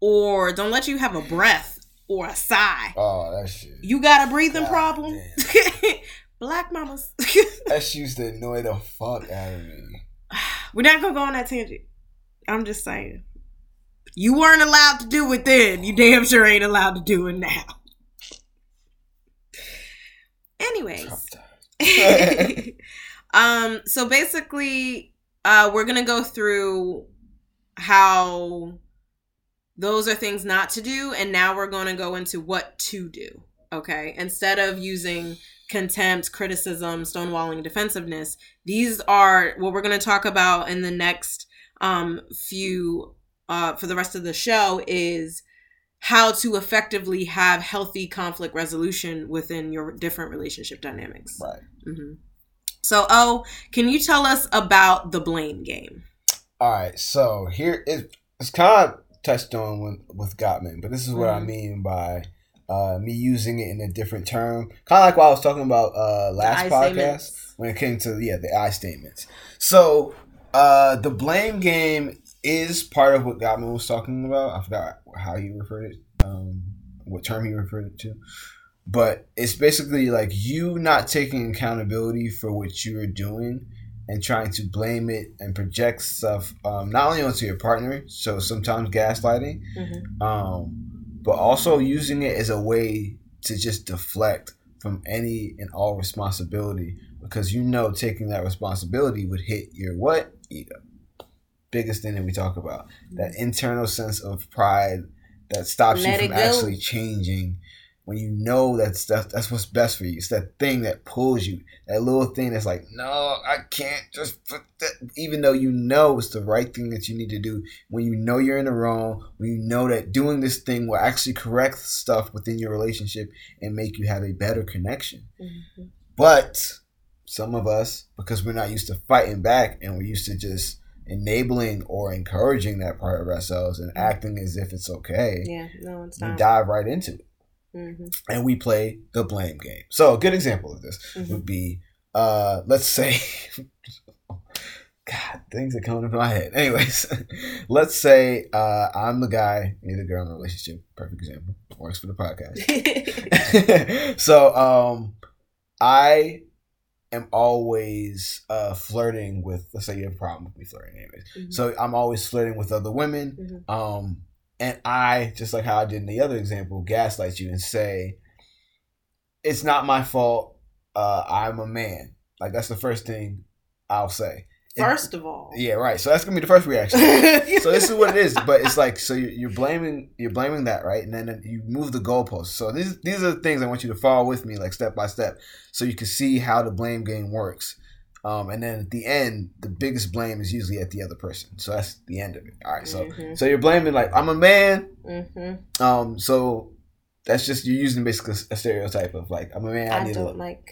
[SPEAKER 3] or "Don't let you have a breath." or a sigh.
[SPEAKER 4] Oh, that shit.
[SPEAKER 3] You got a breathing
[SPEAKER 4] God
[SPEAKER 3] problem? Black mamas.
[SPEAKER 4] That used to annoy the fuck out of me.
[SPEAKER 3] We're not gonna go on that tangent. I'm just saying. You weren't allowed to do it then. You damn sure ain't allowed to do it now. Anyways. um, so basically, uh, we're gonna go through how those are things not to do, and now we're gonna go into what to do. Okay, instead of using contempt, criticism, stonewalling, defensiveness, these are what we're gonna talk about in the next um few uh for the rest of the show is how to effectively have healthy conflict resolution within your different relationship dynamics.
[SPEAKER 4] Right.
[SPEAKER 3] hmm So, oh, can you tell us about the blame game?
[SPEAKER 4] All right. So here is it's kind of touched on with with Gottman, but this is what I
[SPEAKER 3] Mhm.
[SPEAKER 4] mean by uh, me using it in a different term. Kind of like what I was talking about uh, last podcast
[SPEAKER 3] statements.
[SPEAKER 4] when it came to yeah the I statements. So uh, the blame game is part of what Gottman was talking about. I forgot how he referred it, um, what term he referred it to, but it's basically like you not taking accountability for what you are doing and trying to blame it and project stuff um, not only onto your partner, so sometimes gaslighting,
[SPEAKER 3] Mhm.
[SPEAKER 4] um, but also using it as a way to just deflect from any and all responsibility because you know taking that responsibility would hit your what? Ego. Biggest thing that we talk about. That internal sense of pride that stops
[SPEAKER 3] Let
[SPEAKER 4] you from actually changing when you know that's that's, that's what's best for you it's that thing that pulls you that little thing that's like no i can't just put that even though you know it's the right thing that you need to do when you know you're in the wrong when you know that doing this thing will actually correct stuff within your relationship and make you have a better connection
[SPEAKER 3] Mhm.
[SPEAKER 4] but some of us, because we're not used to fighting back and we're used to just enabling or encouraging that part of ourselves and acting as if it's okay,
[SPEAKER 3] Yeah, no, it's
[SPEAKER 4] we
[SPEAKER 3] not.
[SPEAKER 4] dive right into it.
[SPEAKER 3] Hmm
[SPEAKER 4] And we play the blame game. So a good example of this
[SPEAKER 3] Mhm.
[SPEAKER 4] would be uh let's say God, things are coming into my head. Anyways, let's say uh I'm the guy, you're the girl in the relationship. Perfect example. Works for the podcast. so um I am always uh flirting with let's say you have a problem with me flirting anyways.
[SPEAKER 3] Mhm.
[SPEAKER 4] So I'm always flirting with other women.
[SPEAKER 3] Mhm.
[SPEAKER 4] Um and I, just like how I did in the other example, gaslight you and say, It's not my fault. Uh I'm a man. Like that's the first thing I'll say.
[SPEAKER 3] First of all,
[SPEAKER 4] Yeah, right. So that's gonna be the first reaction so this is what it is but it's like so you're, you're blaming you're blaming that right and then you move the goalposts so these these are the things i want you to follow with me like step by step so you can see how the blame game works um, and then at the end the biggest blame is usually at the other person so that's the end of it all right so
[SPEAKER 3] Mhm.
[SPEAKER 4] so you're blaming like i'm a man
[SPEAKER 3] Mhm.
[SPEAKER 4] um so that's just you're using basically a stereotype of like i'm a man i,
[SPEAKER 3] I
[SPEAKER 4] need
[SPEAKER 3] don't
[SPEAKER 4] a
[SPEAKER 3] like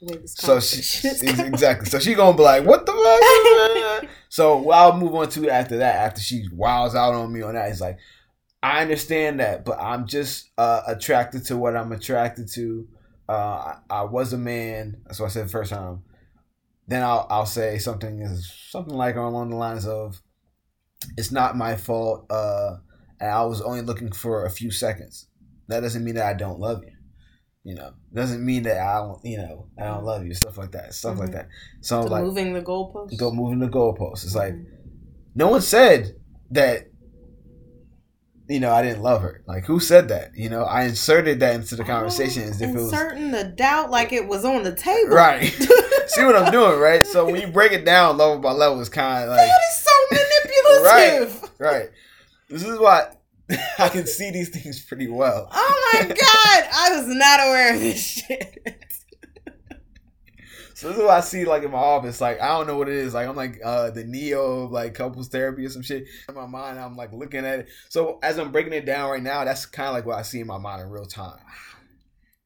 [SPEAKER 3] the way this
[SPEAKER 4] so she
[SPEAKER 3] conversation is
[SPEAKER 4] ex-
[SPEAKER 3] going.
[SPEAKER 4] exactly. So she gonna be like, "What the fuck?" so what I'll move on to after that, after she wows out on me on that, is like, I understand that, but I'm just uh, attracted to what I'm attracted to. Uh, I, I was a man. That's what I said the first time. Then I'll I'll say something is something like along the lines of, "It's not my fault, uh, and I was only looking for a few seconds. That doesn't mean that I don't love you." You know, doesn't mean that I don't, you know, I don't love you, stuff like that, stuff like
[SPEAKER 3] Mhm.
[SPEAKER 4] that. So
[SPEAKER 3] So
[SPEAKER 4] like,
[SPEAKER 3] moving the goalpost.
[SPEAKER 4] go moving the goalposts. It's like
[SPEAKER 3] Mhm.
[SPEAKER 4] no one said that. You know, I didn't love her. Like, who said that? You know, I inserted that into the conversation as if it was
[SPEAKER 3] inserting the doubt like it was on the table.
[SPEAKER 4] right. See what I'm doing, right? So when you break it down level by level, it's kind of like
[SPEAKER 3] that is so manipulative.
[SPEAKER 4] right. This is why I can see these things pretty well.
[SPEAKER 3] Oh my god, I was not aware of this shit.
[SPEAKER 4] So this is what I see like in my office. Like I don't know what it is. Like I'm like uh the Neo of like couples therapy or some shit. In my mind, I'm like looking at it. So as I'm breaking it down right now, that's kind of like what I see in my mind in real time.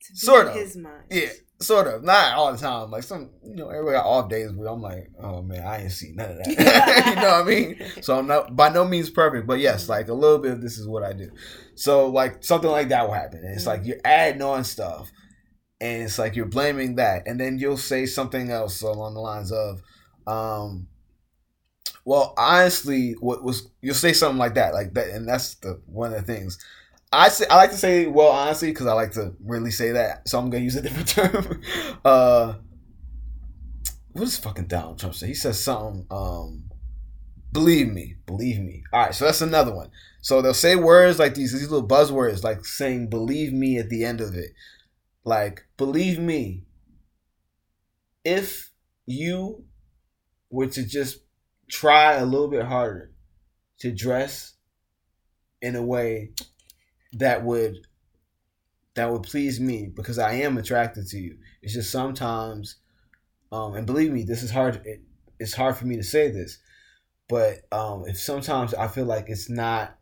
[SPEAKER 3] To
[SPEAKER 4] Sort of.
[SPEAKER 3] His mind.
[SPEAKER 4] Yeah, sort of. Not all the time. Like some, you know, everybody got off days where I'm like, oh man, I ain't seen none of that. you know what I mean? So I'm not by no means perfect, but yes, like a little bit of this is what I do. So like something like that will happen. And it's like you're adding on stuff. And it's like you're blaming that. And then you'll say something else along the lines of, um, well, honestly, what was you'll say something like that, like that, and that's the one of the things. I say I like to say well honestly because I like to really say that, so I'm gonna use a different term. uh, what does fucking Donald Trump say? He says something. Um, believe me, believe me. All right, so that's another one. So they'll say words like these, these little buzzwords, like saying "believe me" at the end of it. Like, believe me. If you were to just try a little bit harder to dress in a way that would that would please me because I am attracted to you. It's just sometimes, um, and believe me, this is hard. It, it's hard for me to say this, but um, if sometimes I feel like it's not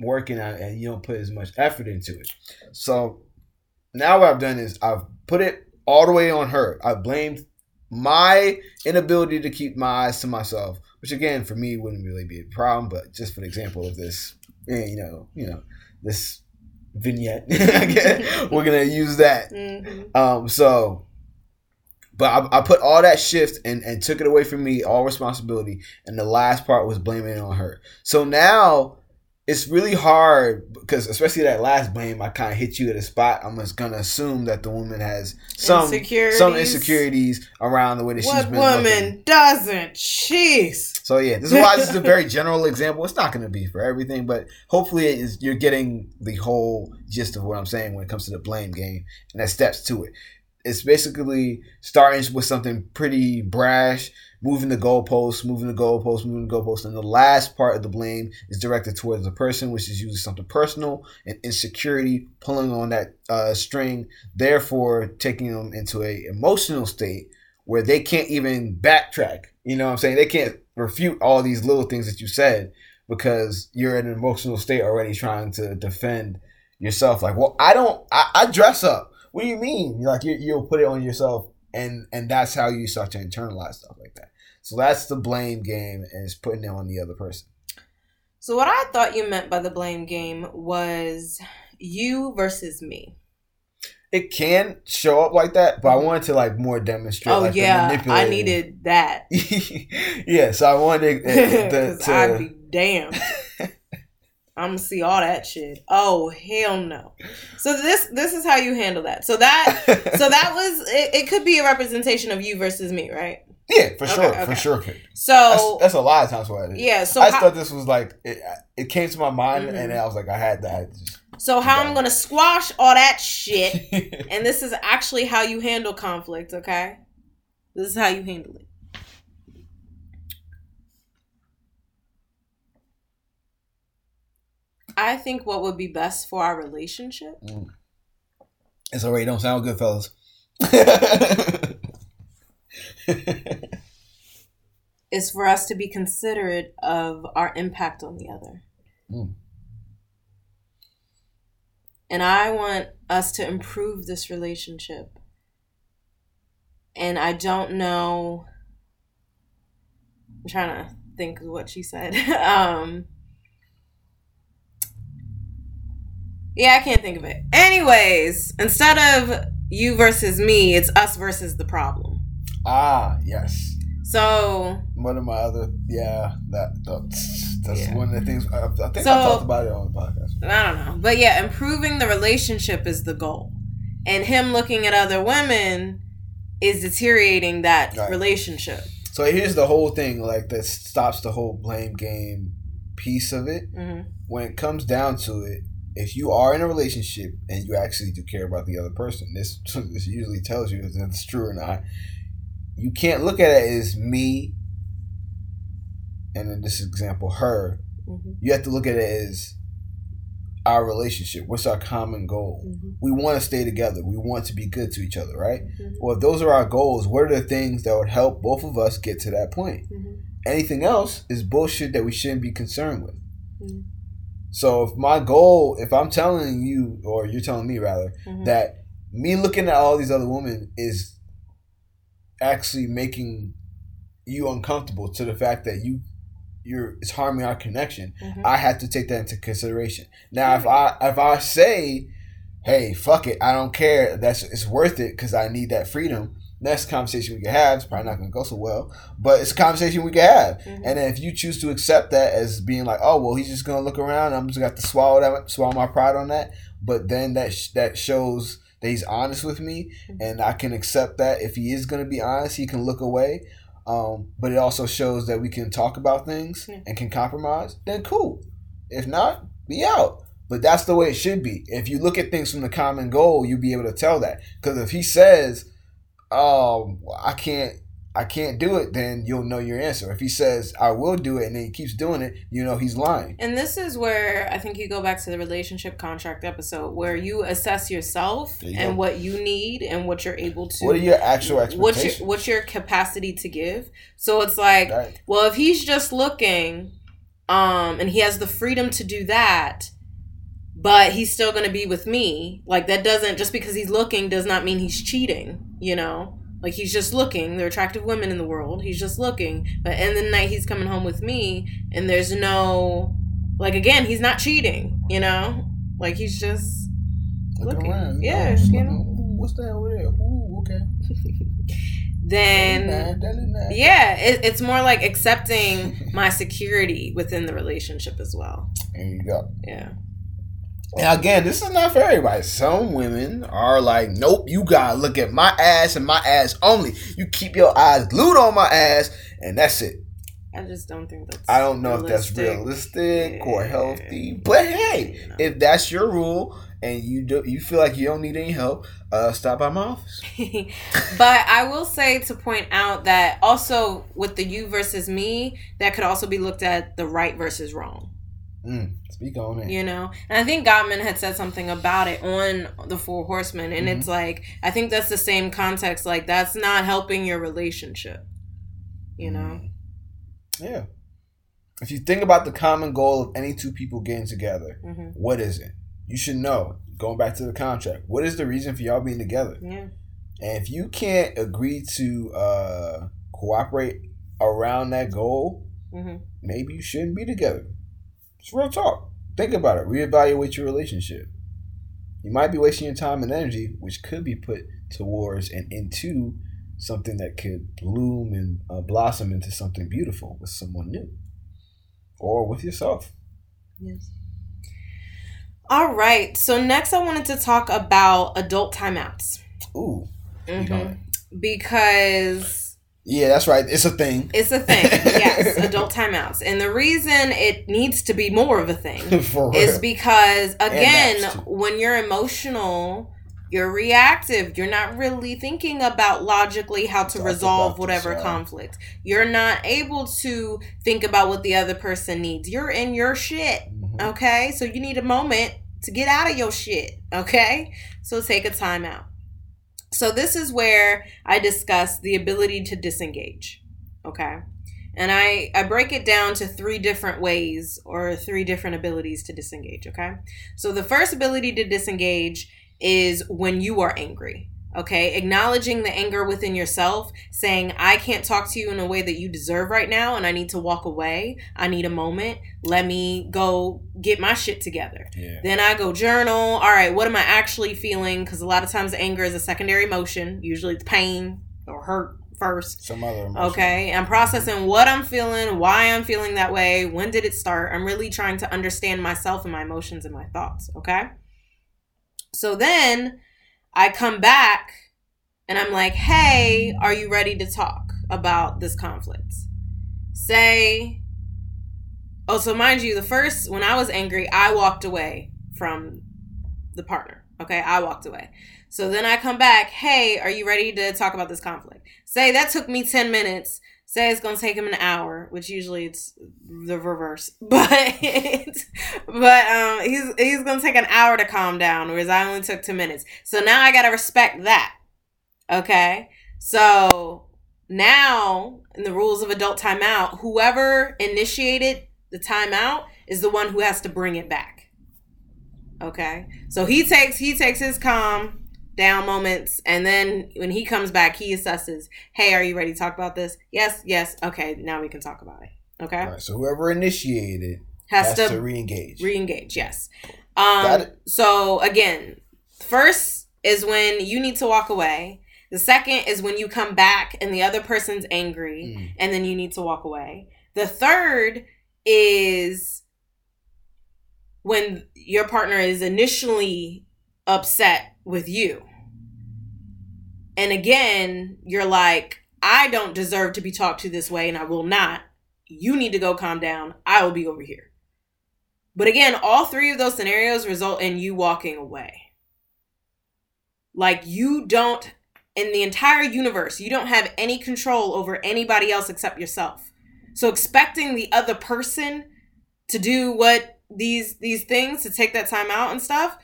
[SPEAKER 4] working out and you don't put as much effort into it. So now what I've done is I've put it all the way on her. I blamed my inability to keep my eyes to myself, which again for me wouldn't really be a problem, but just for the example of this, eh, you know, you know, this vignette, we're gonna use that.
[SPEAKER 3] Mhm.
[SPEAKER 4] Um, so, but I, I put all that shift and, and took it away from me, all responsibility, and the last part was blaming it on her. So now it's really hard because, especially that last blame, I kind of hit you at a spot. I'm just gonna assume that the woman has some some
[SPEAKER 3] Insecurities.
[SPEAKER 4] insecurities around the way that she's
[SPEAKER 3] What
[SPEAKER 4] been
[SPEAKER 3] woman
[SPEAKER 4] looking.
[SPEAKER 3] doesn't? Jeez.
[SPEAKER 4] So yeah, this is why this is a very general example. It's not going to be for everything, but hopefully it is, you're getting the whole gist of what I'm saying when it comes to the blame game and that steps to it. It's basically starting with something pretty brash, moving the goalposts, moving the goalposts, moving the goalposts, and the last part of the blame is directed towards the person, which is usually something personal and insecurity, pulling on that uh, string, therefore taking them into a emotional state where they can't even backtrack. You know what I'm saying? They can't refute all these little things that you said because you're in an emotional state already trying to defend yourself. Like, well, I don't, I, I dress up. What do you mean? Like, you, you'll put it on yourself, and and that's how you start to internalize stuff like that. So that's the blame game, and it's putting it on the other person.
[SPEAKER 3] So what I thought you meant by the blame game was you versus me.
[SPEAKER 4] It can show up like that, but I mm-hmm. wanted to like more demonstrate.
[SPEAKER 3] Oh
[SPEAKER 4] like, the
[SPEAKER 3] yeah, I needed that.
[SPEAKER 4] yeah, so I wanted the,
[SPEAKER 3] Cause I'd
[SPEAKER 4] to,
[SPEAKER 3] be damned. I'm gonna see all that shit. Oh hell no! So this this is how you handle that. So that so that was it, it. Could be a representation of you versus me, right?
[SPEAKER 4] Yeah, for sure,
[SPEAKER 3] Okay,
[SPEAKER 4] for sure.
[SPEAKER 3] So
[SPEAKER 4] That's, that's a lot of times what it is.
[SPEAKER 3] yeah. So
[SPEAKER 4] I
[SPEAKER 3] how,
[SPEAKER 4] thought this was like it, it came to my mind,
[SPEAKER 3] Mhm.
[SPEAKER 4] and I was like, I had that.
[SPEAKER 3] So how I'm gonna squash all that shit, and this is actually how you handle conflict. Okay, this is how you handle it. I think what would be best for our relationship
[SPEAKER 4] it's already don't sound good, fellas.
[SPEAKER 3] is for us to be considerate of our impact on the other.
[SPEAKER 4] Mm.
[SPEAKER 3] And I want us to improve this relationship. And I don't know. I'm trying to think of what she said. um, yeah, I can't think of it. Anyways, instead of you versus me, it's us versus the problem.
[SPEAKER 4] Ah, yes.
[SPEAKER 3] So
[SPEAKER 4] One of my other, yeah, that that's, that's
[SPEAKER 3] Yeah.
[SPEAKER 4] one of the things. I, I think
[SPEAKER 3] So-
[SPEAKER 4] I talked about it on the podcast.
[SPEAKER 3] I don't know. But yeah, improving the relationship is the goal. And him looking at other women is deteriorating that
[SPEAKER 4] Right.
[SPEAKER 3] relationship.
[SPEAKER 4] So here's the whole thing, like that stops the whole blame game piece of it.
[SPEAKER 3] hmm
[SPEAKER 4] when it comes down to it, if you are in a relationship and you actually do care about the other person, this this usually tells you if it's true or not. You can't look at it as me, and in this example, her.
[SPEAKER 3] hmm
[SPEAKER 4] You have to look at it as our relationship. What's our common goal?
[SPEAKER 3] hmm
[SPEAKER 4] We want to stay together. We want to be good to each other, right?
[SPEAKER 3] Mhm.
[SPEAKER 4] Well, if those are our goals, what are the things that would help both of us get to that point?
[SPEAKER 3] hmm
[SPEAKER 4] Anything else is bullshit that we shouldn't be concerned with.
[SPEAKER 3] Mhm.
[SPEAKER 4] So if my goal, if I'm telling you, or you're telling me rather,
[SPEAKER 3] hmm
[SPEAKER 4] that me looking at all these other women is actually making you uncomfortable to the fact that you you're it's harming our connection,
[SPEAKER 3] hmm
[SPEAKER 4] I have to take that into consideration. Now if I if I say, hey, fuck it, I don't care, that's it's worth it because I need that freedom. Next conversation we can have. It's probably not going to go so well, but it's a conversation we can have.
[SPEAKER 3] Mhm.
[SPEAKER 4] And then if you choose to accept that as being like, oh well, he's just going to look around. I'm just got to swallow that, swallow my pride on that. But then that sh- that shows that he's honest with me,
[SPEAKER 3] Mhm.
[SPEAKER 4] and I can accept that. If he is going to be honest, he can look away. Um, but it also shows that we can talk about things
[SPEAKER 3] Yeah.
[SPEAKER 4] and can compromise. Then cool. If not, be out. But that's the way it should be. If you look at things from the common goal, you'll be able to tell that. Because if he says, "Um, I can't, I can't do it," then you'll know your answer. If he says, "I will do it," and then he keeps doing it, you know he's lying.
[SPEAKER 3] And this is where I think you go back to the relationship contract episode where you assess yourself
[SPEAKER 4] you
[SPEAKER 3] and
[SPEAKER 4] go.
[SPEAKER 3] what you need and what you're able to
[SPEAKER 4] What are your actual
[SPEAKER 3] what's
[SPEAKER 4] expectations?
[SPEAKER 3] your what's your capacity to give. So it's like,
[SPEAKER 4] Right.
[SPEAKER 3] well, if he's just looking, um, and he has the freedom to do that, but he's still gonna be with me, like that doesn't just because he's looking does not mean he's cheating, you know? Like he's just looking. There are attractive women in the world. He's just looking. But in the night he's coming home with me and there's no like again, he's not cheating, you know? Like he's just
[SPEAKER 4] Looking
[SPEAKER 3] looking.
[SPEAKER 4] around.
[SPEAKER 3] Yeah,
[SPEAKER 4] just
[SPEAKER 3] you know.
[SPEAKER 4] Ooh, what's that over there? Ooh, okay.
[SPEAKER 3] then
[SPEAKER 4] That that
[SPEAKER 3] yeah it, it's more like accepting my security within the relationship as well
[SPEAKER 4] There you go.
[SPEAKER 3] yeah
[SPEAKER 4] And again, this is not for everybody. Some women are like, nope, you gotta look at my ass and my ass only. You keep your eyes glued on my ass, and that's it.
[SPEAKER 3] i just don't think that's
[SPEAKER 4] I don't know if that's realistic or healthy, but hey,
[SPEAKER 3] know.
[SPEAKER 4] if that's your rule and you do, you feel like you don't need any help, uh, stop by my office.
[SPEAKER 3] but I will say to point out that also with the you versus me, that could also be looked at the right versus wrong.
[SPEAKER 4] Mm, speak on it.
[SPEAKER 3] You know, and I think Gottman had said something about it on the Four Horsemen, and
[SPEAKER 4] Mm-hmm.
[SPEAKER 3] it's like I think that's the same context. Like that's not helping your relationship. You know,
[SPEAKER 4] Mm. Yeah. If you think about the common goal of any two people getting together,
[SPEAKER 3] hmm
[SPEAKER 4] what is it? You should know. Going back to the contract, what is the reason for y'all being together?
[SPEAKER 3] yeah,
[SPEAKER 4] And if you can't agree to uh, cooperate around that goal,
[SPEAKER 3] hmm
[SPEAKER 4] maybe you shouldn't be together. It's real talk. Think about it. Reevaluate your relationship. You might be wasting your time and energy, which could be put towards and into something that could bloom and uh, blossom into something beautiful with someone new or with yourself.
[SPEAKER 3] yes. All right. So next, I wanted to talk about adult timeouts.
[SPEAKER 4] Ooh. it.
[SPEAKER 3] because
[SPEAKER 4] Yeah, that's right. It's a thing.
[SPEAKER 3] it's a thing. yes, adult timeouts, and the reason it needs to be more of a thing is because again, when you're emotional. You're reactive. You're not really thinking about logically how to
[SPEAKER 4] Talk
[SPEAKER 3] resolve whatever conflict. You're not able to think about what the other person needs. You're in your shit.
[SPEAKER 4] Mhm.
[SPEAKER 3] Okay? So you need a moment to get out of your shit. Okay? So take a time out. So this is where I discuss the ability to disengage. Okay? And I, I break it down to three different ways or three different abilities to disengage. Okay? So the first ability to disengage is when you are angry. Okay, acknowledging the anger within yourself, saying, I can't talk to you in a way that you deserve right now, and I need to walk away. I need a moment. Let me go get my shit together.
[SPEAKER 4] Yeah.
[SPEAKER 3] Then I go journal. All right, what am I actually feeling? Because a lot of times anger is a secondary emotion. Usually it's pain or hurt first.
[SPEAKER 4] Some other emotion.
[SPEAKER 3] Okay, I'm processing what I'm feeling, why I'm feeling that way, when did it start. I'm really trying to understand myself and my emotions and my thoughts. Okay, so then I come back and I'm like, hey, are you ready to talk about this conflict? Say, oh, so mind you, the first, when I was angry, I walked away from the partner. Okay, I walked away. So then I come back, hey, are you ready to talk about this conflict? Say that took me 10 minutes. Say it's gonna take him an hour, which usually it's the reverse. But but um he's he's gonna take an hour to calm down, whereas I only took two minutes. So now I gotta respect that. Okay. So now in the rules of adult timeout, whoever initiated the timeout is the one who has to bring it back. Okay. So he takes he takes his calm down moments and then when he comes back he assesses, "Hey, are you ready to talk about this?" "Yes, yes." "Okay, now we can talk about it." Okay?
[SPEAKER 4] All right, so whoever initiated
[SPEAKER 3] Has,
[SPEAKER 4] has
[SPEAKER 3] to,
[SPEAKER 4] to re-engage.
[SPEAKER 3] re-engage, yes.
[SPEAKER 4] Got
[SPEAKER 3] Um
[SPEAKER 4] it.
[SPEAKER 3] so again, first is when you need to walk away The second is when you come back and the other person's angry
[SPEAKER 4] Mm.
[SPEAKER 3] and then you need to walk away. The third is when your partner is initially upset with you. And again, you're like, I don't deserve to be talked to this way and I will not. You need to go calm down. I will be over here. But again, all three of those scenarios result in you walking away. Like you don't, in the entire universe, you don't have any control over anybody else except yourself. So expecting the other person to do what these these things to take that time out and stuff,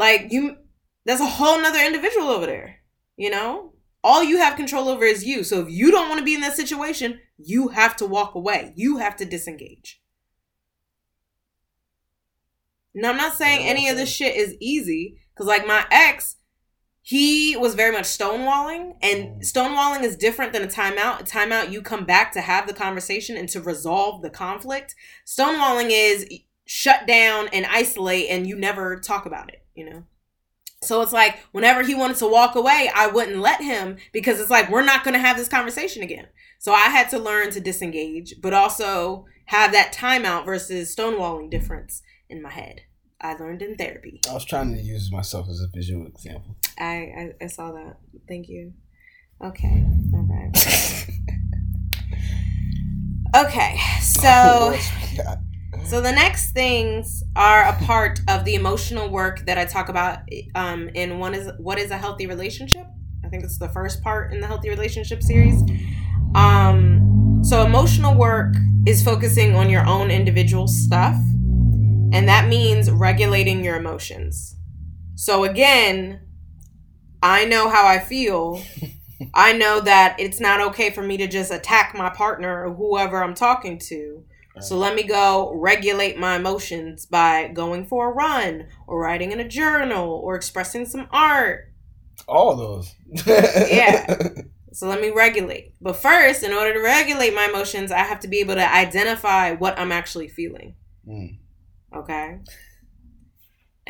[SPEAKER 3] like you, there's a whole nother individual over there. You know, all you have control over is you. So if you don't want to be in that situation, you have to walk away. You have to disengage. Now I'm not saying any of this shit is easy because like my ex, he was very much stonewalling, and stonewalling is different than a timeout. A timeout, you come back to have the conversation and to resolve the conflict. Stonewalling is shut down and isolate, and you never talk about it. You know. So it's like whenever he wanted to walk away, I wouldn't let him because it's like we're not going to have this conversation again. So I had to learn to disengage, but also have that timeout versus stonewalling difference in my head. I learned in therapy.
[SPEAKER 4] I was trying to use myself as a visual example.
[SPEAKER 3] I, I, I saw that. Thank you. Okay. All right. Okay. Oh, so
[SPEAKER 4] Yeah.
[SPEAKER 3] So the next things are a part of the emotional work that I talk about um in one is what is a healthy relationship? I think it's the first part in the healthy relationship series. Um so emotional work is focusing on your own individual stuff and that means regulating your emotions. So again, I know how I feel. I know that it's not okay for me to just attack my partner or whoever I'm talking to. So let me go regulate my emotions by going for a run or writing in a journal or expressing some art.
[SPEAKER 4] All those.
[SPEAKER 3] Yeah. So let me regulate. But first, in order to regulate my emotions, I have to be able to identify what I'm actually feeling.
[SPEAKER 4] Mm.
[SPEAKER 3] Okay.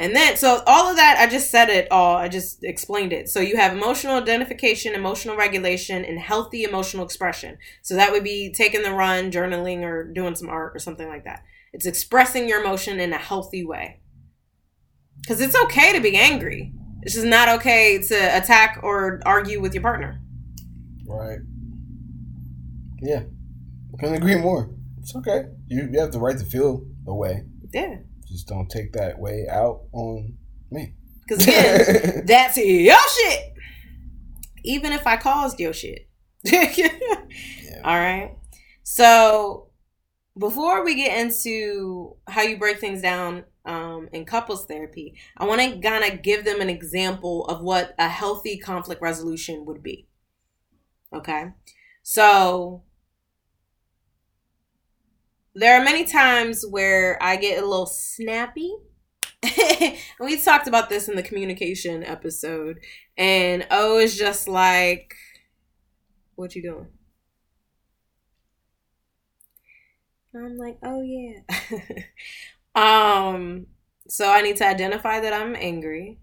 [SPEAKER 3] And then, so all of that, I just said it all. I just explained it. So you have emotional identification, emotional regulation, and healthy emotional expression. So that would be taking the run, journaling, or doing some art or something like that. It's expressing your emotion in a healthy way. Because it's okay to be angry. It's just not okay to attack or argue with your partner.
[SPEAKER 4] Right. Yeah. Couldn't agree more. It's okay. You, you have the right to feel a way.
[SPEAKER 3] Yeah.
[SPEAKER 4] Just don't take that way out on me.
[SPEAKER 3] Because again, that's your shit. Even if I caused your shit. All right. So before we get into how you break things down um, in couples therapy, I want to kind of give them an example of what a healthy conflict resolution would be. Okay. So there are many times where I get a little snappy. we talked about this in the communication episode, and O is just like, "What you doing?" I'm like, "Oh yeah." um, so I need to identify that I'm angry.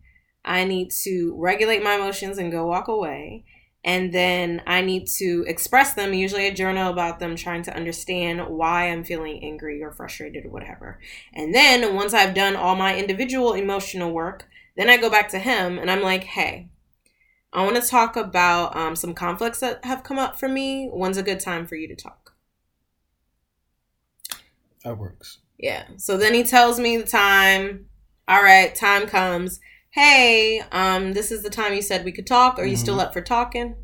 [SPEAKER 3] I need to regulate my emotions and go walk away. And then I need to express them, usually a journal about them, trying to understand why I'm feeling angry or frustrated or whatever. And then once I've done all my individual emotional work, then I go back to him and I'm like, hey, I want to talk about um, some conflicts that have come up for me. When's a good time for you to talk?
[SPEAKER 4] That works.
[SPEAKER 3] Yeah. So then he tells me the time. All right, time comes. Hey, um, this is the time you said we could talk. Are you still up for talking?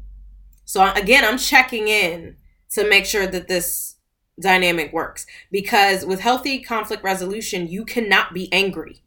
[SPEAKER 3] So again, I'm checking in to make sure that this dynamic works because with healthy conflict resolution, you cannot be angry.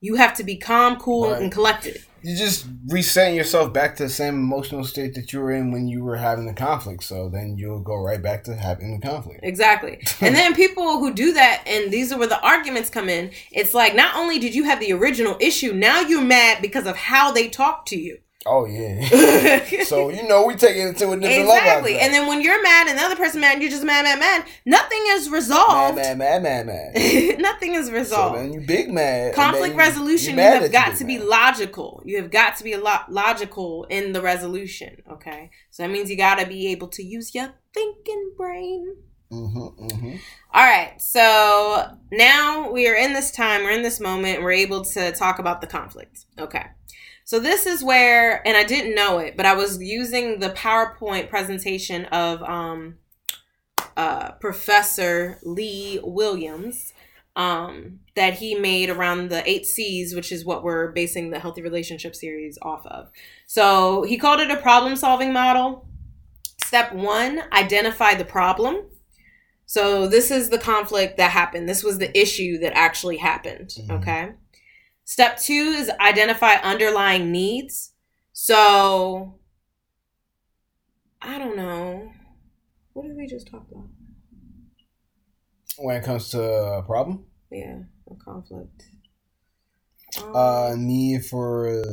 [SPEAKER 3] You have to be calm, cool,
[SPEAKER 4] Right.
[SPEAKER 3] and collected.
[SPEAKER 4] You just resetting yourself back to the same emotional state that you were in when you were having the conflict. So then you'll go right back to having the conflict.
[SPEAKER 3] Exactly. and then people who do that, and these are where the arguments come in. It's like not only did you have the original issue, now you're mad because of how they talk to you.
[SPEAKER 4] Oh yeah. so you know we take it to a different level.
[SPEAKER 3] exactly. And then when you're mad and the other person mad, you're just mad, mad, mad. Nothing is resolved.
[SPEAKER 4] mad, mad, mad, mad.
[SPEAKER 3] nothing is
[SPEAKER 4] So
[SPEAKER 3] resolved.
[SPEAKER 4] then you big mad.
[SPEAKER 3] conflict resolution you, have got to be
[SPEAKER 4] mad.
[SPEAKER 3] logical you have got to be a lot logical in the resolution okay so that means you got to be able to use your thinking brain
[SPEAKER 4] Mhm, mhm.
[SPEAKER 3] all right so now we are in this time we're in this moment we're able to talk about the conflict okay so this is where and i didn't know it but i was using the powerpoint presentation of um uh professor lee williams um, that he made around the eight C's, which is what we're basing the healthy relationship series off of. So he called it a problem solving model. Step one, identify the problem. So this is the conflict that happened. This was the issue that actually happened.
[SPEAKER 4] Mhm.
[SPEAKER 3] Okay. Step two is identify underlying needs. So I don't know. What did we just talk about?
[SPEAKER 4] When it comes to a problem,
[SPEAKER 3] Yeah, a conflict. Um,
[SPEAKER 4] uh, need for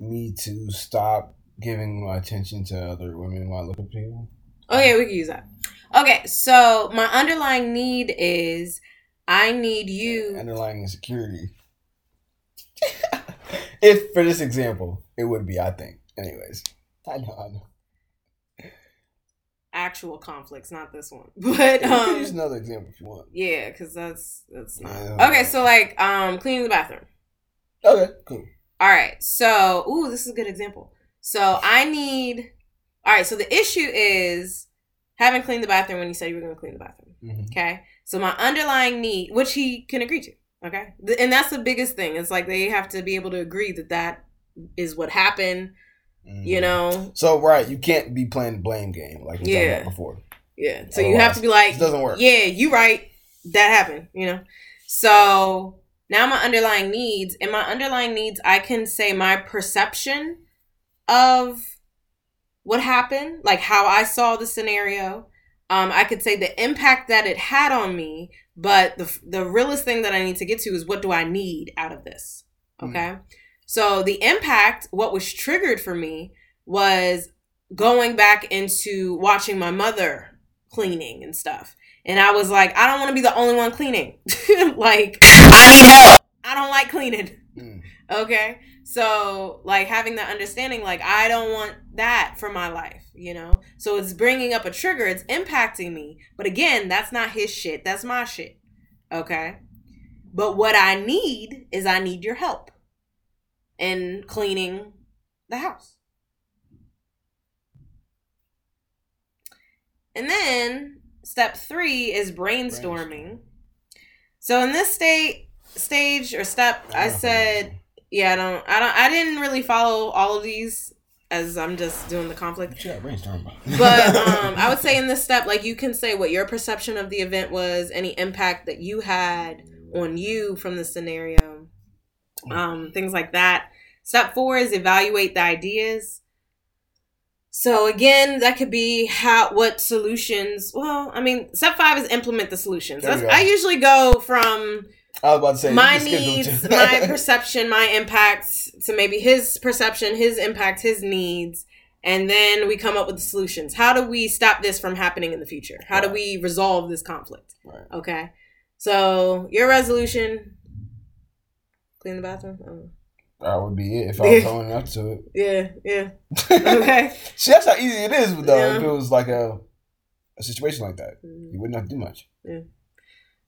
[SPEAKER 4] me to stop giving my attention to other women while I look at people.
[SPEAKER 3] Oh yeah, we can use that. Okay, so my underlying need is I need you.
[SPEAKER 4] Underlying insecurity. If for this example, it would be, I think. Anyways, I know, I know.
[SPEAKER 3] Actual conflicts, not this one, but
[SPEAKER 4] can use
[SPEAKER 3] um,
[SPEAKER 4] another example if you want.
[SPEAKER 3] yeah, because that's that's not okay. So like um, cleaning the bathroom.
[SPEAKER 4] Okay, cool.
[SPEAKER 3] All right, so ooh, this is a good example. So I need. All right, so the issue is haven't cleaned the bathroom when you said you were going to clean the bathroom.
[SPEAKER 4] Mhm.
[SPEAKER 3] Okay. So my underlying need, which he can agree to. Okay. And that's the biggest thing. It's like they have to be able to agree that that is what happened, you
[SPEAKER 4] Mhm.
[SPEAKER 3] know?
[SPEAKER 4] So right, you can't be playing the blame game like we
[SPEAKER 3] Yeah.
[SPEAKER 4] about before.
[SPEAKER 3] Yeah. So you have to be like,
[SPEAKER 4] It doesn't work.
[SPEAKER 3] yeah, you right. That happened, you know? So now my underlying needs, and my underlying needs, I can say my perception of what happened, like how I saw the scenario. Um, I could say the impact that it had on me, but the the realest thing that I need to get to is what do I need out of this? Okay. So the impact, what was triggered for me was going back into watching my mother cleaning and stuff. And I was like, I don't want to be the only one cleaning. like, I need help. I don't like cleaning.
[SPEAKER 4] Mm.
[SPEAKER 3] Okay. So, like, having that understanding, like, I don't want that for my life, you know? So, it's bringing up a trigger, it's impacting me. But again, that's not his shit, that's my shit. Okay. But what I need is I need your help in cleaning the house. And then step three is brainstorming. So in this state stage or step, I said, yeah, I don't, I don't, I didn't really follow all of these as I'm just doing the conflict.
[SPEAKER 4] Got brainstorm?
[SPEAKER 3] But um, I would say in this step, like you can say what your perception of the event was, any impact that you had on you from the scenario, um, things like that. Step four is evaluate the ideas. So again, that could be how what solutions. Well, I mean, step five is implement the solutions.
[SPEAKER 4] There we
[SPEAKER 3] That's,
[SPEAKER 4] go.
[SPEAKER 3] I usually go from
[SPEAKER 4] I was about to say
[SPEAKER 3] my
[SPEAKER 4] can skip them
[SPEAKER 3] needs, my perception, my impacts to maybe his perception, his impact, his needs, and then we come up with the solutions. How do we stop this from happening in the future? How do we resolve this conflict?
[SPEAKER 4] Right.
[SPEAKER 3] Okay. So your resolution clean the bathroom? Oh.
[SPEAKER 4] That would be it if I was owning up to
[SPEAKER 3] it. Yeah,
[SPEAKER 4] yeah.
[SPEAKER 3] Okay.
[SPEAKER 4] See, that's how easy it is, though.
[SPEAKER 3] Yeah.
[SPEAKER 4] If it was like a a situation like that,
[SPEAKER 3] Mhm.
[SPEAKER 4] you wouldn't have to do much.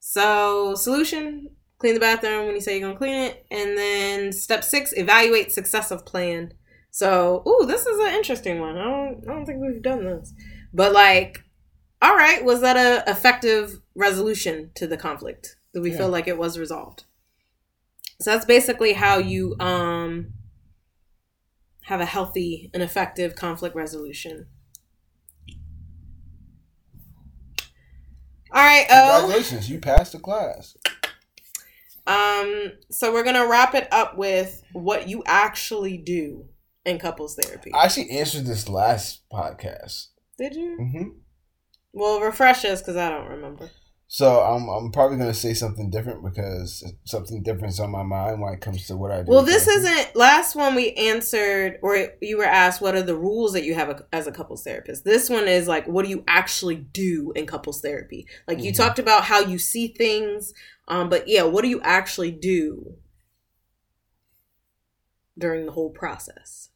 [SPEAKER 3] So solution, clean the bathroom when you say you're gonna clean it, and then step six, evaluate success of plan. So, ooh, this is an interesting one. I don't, I don't think we've done this, but like, all right, was that a effective resolution to the conflict? Do we
[SPEAKER 4] Yeah.
[SPEAKER 3] feel like it was resolved? So that's basically how you um have a healthy and effective conflict resolution. All right, oh.
[SPEAKER 4] Congratulations, you passed the class.
[SPEAKER 3] Um, so we're gonna wrap it up with what you actually do in couples therapy.
[SPEAKER 4] I actually answered this last podcast.
[SPEAKER 3] Did you?
[SPEAKER 4] Mm-hmm.
[SPEAKER 3] Well, refresh us because I don't remember.
[SPEAKER 4] So I'm I'm probably gonna say something different because something different's on my mind when it comes to what I do.
[SPEAKER 3] Well, this
[SPEAKER 4] therapy.
[SPEAKER 3] isn't. Last one we answered, or you were asked, what are the rules that you have a, as a couples therapist? This one is like, what do you actually do in couples therapy? Like you
[SPEAKER 4] Mhm.
[SPEAKER 3] talked about how you see things, um, but yeah, what do you actually do during the whole process?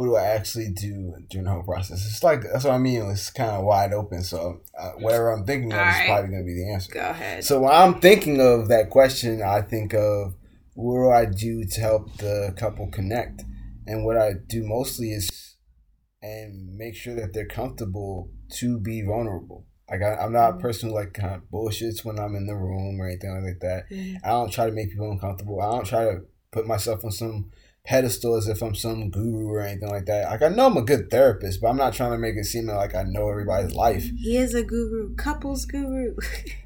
[SPEAKER 4] What do I actually do during the whole process? It's like that's what I mean. It's kind of wide open. So uh, whatever I'm thinking of is
[SPEAKER 3] Alright.
[SPEAKER 4] probably gonna be the answer.
[SPEAKER 3] Go ahead.
[SPEAKER 4] So when I'm thinking of that question, I think of what do I do to help the couple connect, and what I do mostly is and make sure that they're comfortable to be vulnerable. Like I, I'm not a person who like kind of bullshits when I'm in the room or anything like that.
[SPEAKER 3] Mhm.
[SPEAKER 4] I don't try to make people uncomfortable. I don't try to put myself on some pedestal as if I'm some guru or anything like that. Like I know I'm a good therapist, but I'm not trying to make it seem like I know everybody's life.
[SPEAKER 3] he is a guru, couples guru.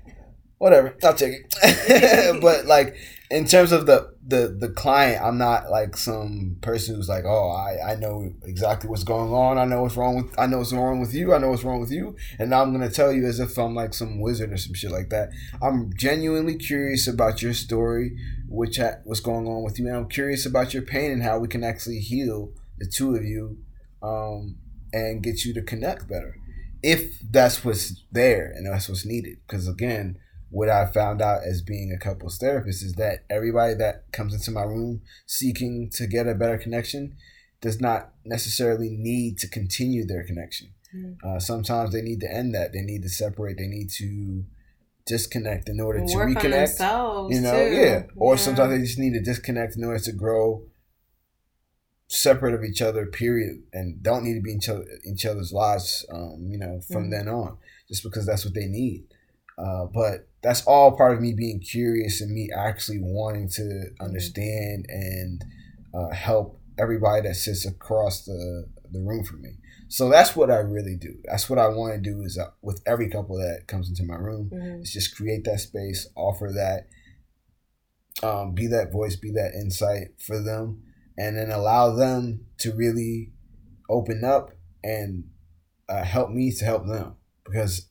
[SPEAKER 4] Whatever, I'll take it. but like in terms of the the the client, I'm not like some person who's like, oh, I I know exactly what's going on. I know what's wrong with I know what's wrong with you. I know what's wrong with you, and now I'm gonna tell you as if I'm like some wizard or some shit like that. I'm genuinely curious about your story, which ha- what's going on with you, and I'm curious about your pain and how we can actually heal the two of you, um, and get you to connect better, if that's what's there and that's what's needed. Because again, what I found out as being a couples therapist is that everybody that comes into my room seeking to get a better connection does not necessarily need to continue their connection.
[SPEAKER 3] Mm.
[SPEAKER 4] Uh, sometimes they need to end that. They need to separate. They need to disconnect in order to
[SPEAKER 3] Work on
[SPEAKER 4] reconnect. You know,
[SPEAKER 3] too.
[SPEAKER 4] yeah. Or
[SPEAKER 3] Yeah.
[SPEAKER 4] sometimes they just need to disconnect in order to grow separate of each other. Period, and don't need to be in each, other, each other's lives. Um, you know, from
[SPEAKER 3] Mhm.
[SPEAKER 4] then on, just because that's what they need. Uh, but that's all part of me being curious and me actually wanting to understand and uh, help everybody that sits across the the room from me. So that's what I really do. That's what I want to do is uh, with every couple that comes into my room
[SPEAKER 3] Mhm.
[SPEAKER 4] is just create that space, offer that, um, be that voice, be that insight for them, and then allow them to really open up and uh, help me to help them because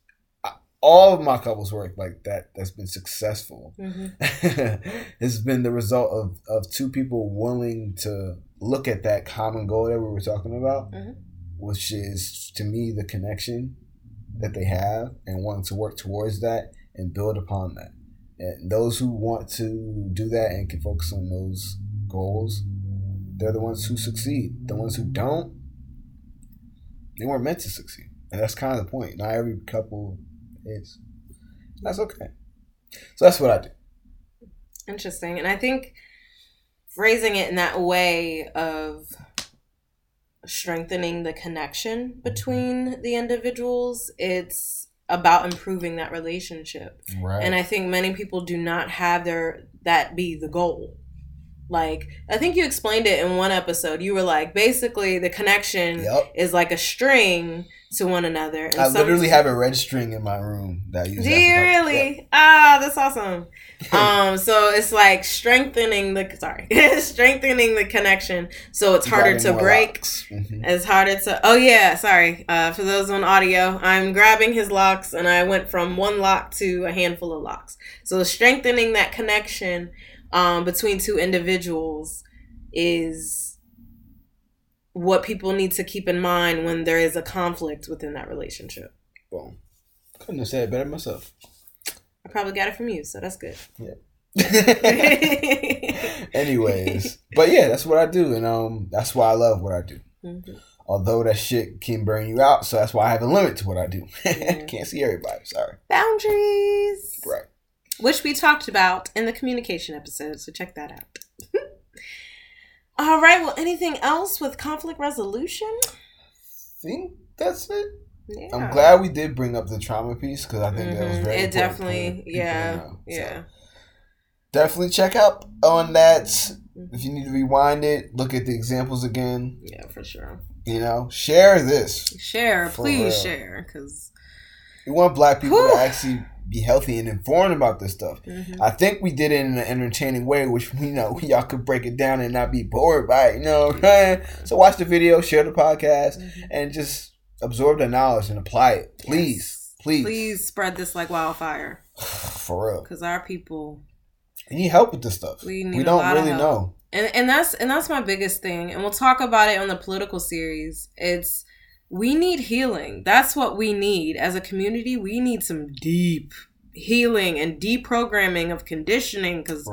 [SPEAKER 4] all of my couples work like that that's been successful
[SPEAKER 3] Mhm.
[SPEAKER 4] has been the result of, of two people willing to look at that common goal that we were talking about,
[SPEAKER 3] Mhm.
[SPEAKER 4] which is to me the connection that they have and wanting to work towards that and build upon that. And those who want to do that and can focus on those goals, they're the ones who succeed. The ones who don't, they weren't meant to succeed. And that's kind of the point. Not every couple is. That's okay. So that's what I do.
[SPEAKER 3] Interesting. And I think phrasing it in that way of strengthening the connection between the individuals, it's about improving that relationship.
[SPEAKER 4] Right.
[SPEAKER 3] And I think many people do not have their that be the goal. Like I think you explained it in one episode. You were like, basically, the connection
[SPEAKER 4] Yep.
[SPEAKER 3] is like a string to one another. And
[SPEAKER 4] I literally have a red string in my room that use.
[SPEAKER 3] Do you really? Ah, that's awesome. um, so it's like strengthening the sorry, strengthening the connection. So it's harder to break.
[SPEAKER 4] Mhm.
[SPEAKER 3] It's harder to. Oh yeah, sorry. Uh, for those on audio, I'm grabbing his locks, and I went from one lock to a handful of locks. So strengthening that connection um, between two individuals is what people need to keep in mind when there is a conflict within that relationship.
[SPEAKER 4] Well, Couldn't have said it better myself.
[SPEAKER 3] I probably got it from you, so that's good. Yeah.
[SPEAKER 4] Anyways, but yeah, that's what I do, and um, that's why I love what I do.
[SPEAKER 3] Mhm.
[SPEAKER 4] Although that shit can burn you out, so that's why I have a limit to what I do. Can't see everybody. Sorry.
[SPEAKER 3] Boundaries.
[SPEAKER 4] Right.
[SPEAKER 3] Which we talked about in the communication episode, so check that out. All right, well, anything else with conflict resolution?
[SPEAKER 4] I think that's it.
[SPEAKER 3] Yeah.
[SPEAKER 4] I'm glad we did bring up the trauma piece because I think that was
[SPEAKER 3] Mhm.
[SPEAKER 4] very
[SPEAKER 3] It definitely, yeah,
[SPEAKER 4] know. So,
[SPEAKER 3] yeah.
[SPEAKER 4] definitely check out on that.
[SPEAKER 3] Mhm.
[SPEAKER 4] If you need to rewind it, look at the examples again.
[SPEAKER 3] Yeah, for sure.
[SPEAKER 4] You know, share this.
[SPEAKER 3] Share, please
[SPEAKER 4] real.
[SPEAKER 3] share, because
[SPEAKER 4] We want black people
[SPEAKER 3] Whew.
[SPEAKER 4] to actually be healthy and informed about this stuff. Mm-hmm. I think we did it in an entertaining way, which we know y'all could break it down and not be bored by it. You know what I'm saying? So watch the video, share the podcast, mm-hmm. and just absorb the knowledge and apply it. Please, Please.
[SPEAKER 3] please spread this like wildfire
[SPEAKER 4] For real.
[SPEAKER 3] because our people
[SPEAKER 4] We need help with this stuff.
[SPEAKER 3] We
[SPEAKER 4] We, don't really know.
[SPEAKER 3] and and that's and that's my biggest thing and we'll talk about it on the political series it's we need healing. That's what we need. As a community we need some deep healing and deprogramming of conditioning because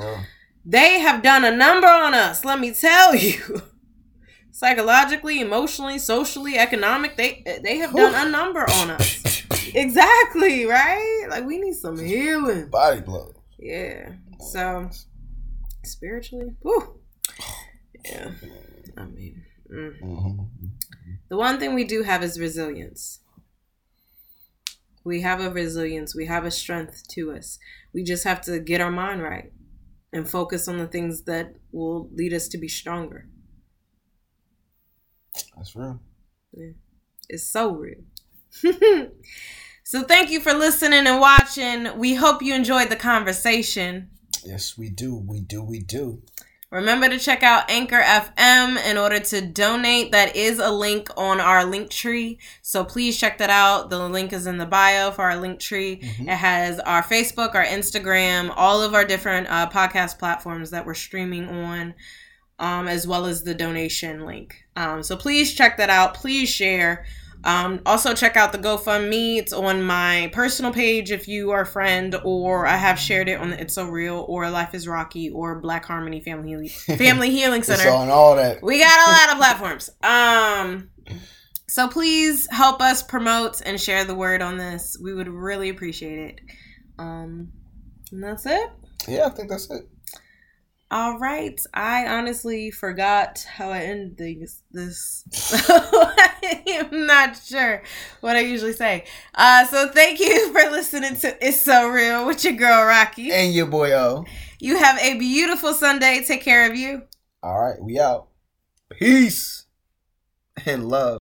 [SPEAKER 3] they have done a number on us let me tell you. Psychologically emotionally socially economic they they have done a number on us. exactly right? Like we need some healing.
[SPEAKER 4] Body blow.
[SPEAKER 3] yeah. So spiritually whew. yeah. I mean mm.
[SPEAKER 4] hmm
[SPEAKER 3] the one thing we do have is resilience we have a resilience we have a strength to us we just have to get our mind right and focus on the things that will lead us to be stronger
[SPEAKER 4] That's real.
[SPEAKER 3] It's so real. so thank you for listening and watching. We hope you enjoyed the conversation.
[SPEAKER 4] Yes, we do. We do. We do.
[SPEAKER 3] Remember to check out Anchor FM in order to donate. That is a link on our link tree. So please check that out. The link is in the bio for our link tree.
[SPEAKER 4] Mhm.
[SPEAKER 3] It has our Facebook, our Instagram, all of our different uh, podcast platforms that we're streaming on, um, as well as the donation link. Um, so please check that out. Please share. Um, also check out the GoFundMe. It's on my personal page if you are a friend, or I have shared it on the It's So Real, or Life Is Rocky, or Black Harmony Family Healing, Family Healing
[SPEAKER 4] It's
[SPEAKER 3] Center.
[SPEAKER 4] on all that.
[SPEAKER 3] We got a lot of platforms. Um, so please help us promote and share the word on this. We would really appreciate it. Um, and that's it.
[SPEAKER 4] Yeah, I think that's it.
[SPEAKER 3] All right. I honestly forgot how I end things. This I'm not sure what I usually say. Uh, so thank you for listening to It's So Real with your girl Rocky.
[SPEAKER 4] And your boy O.
[SPEAKER 3] You have a beautiful Sunday. Take care of you.
[SPEAKER 4] All right, we out. Peace and love.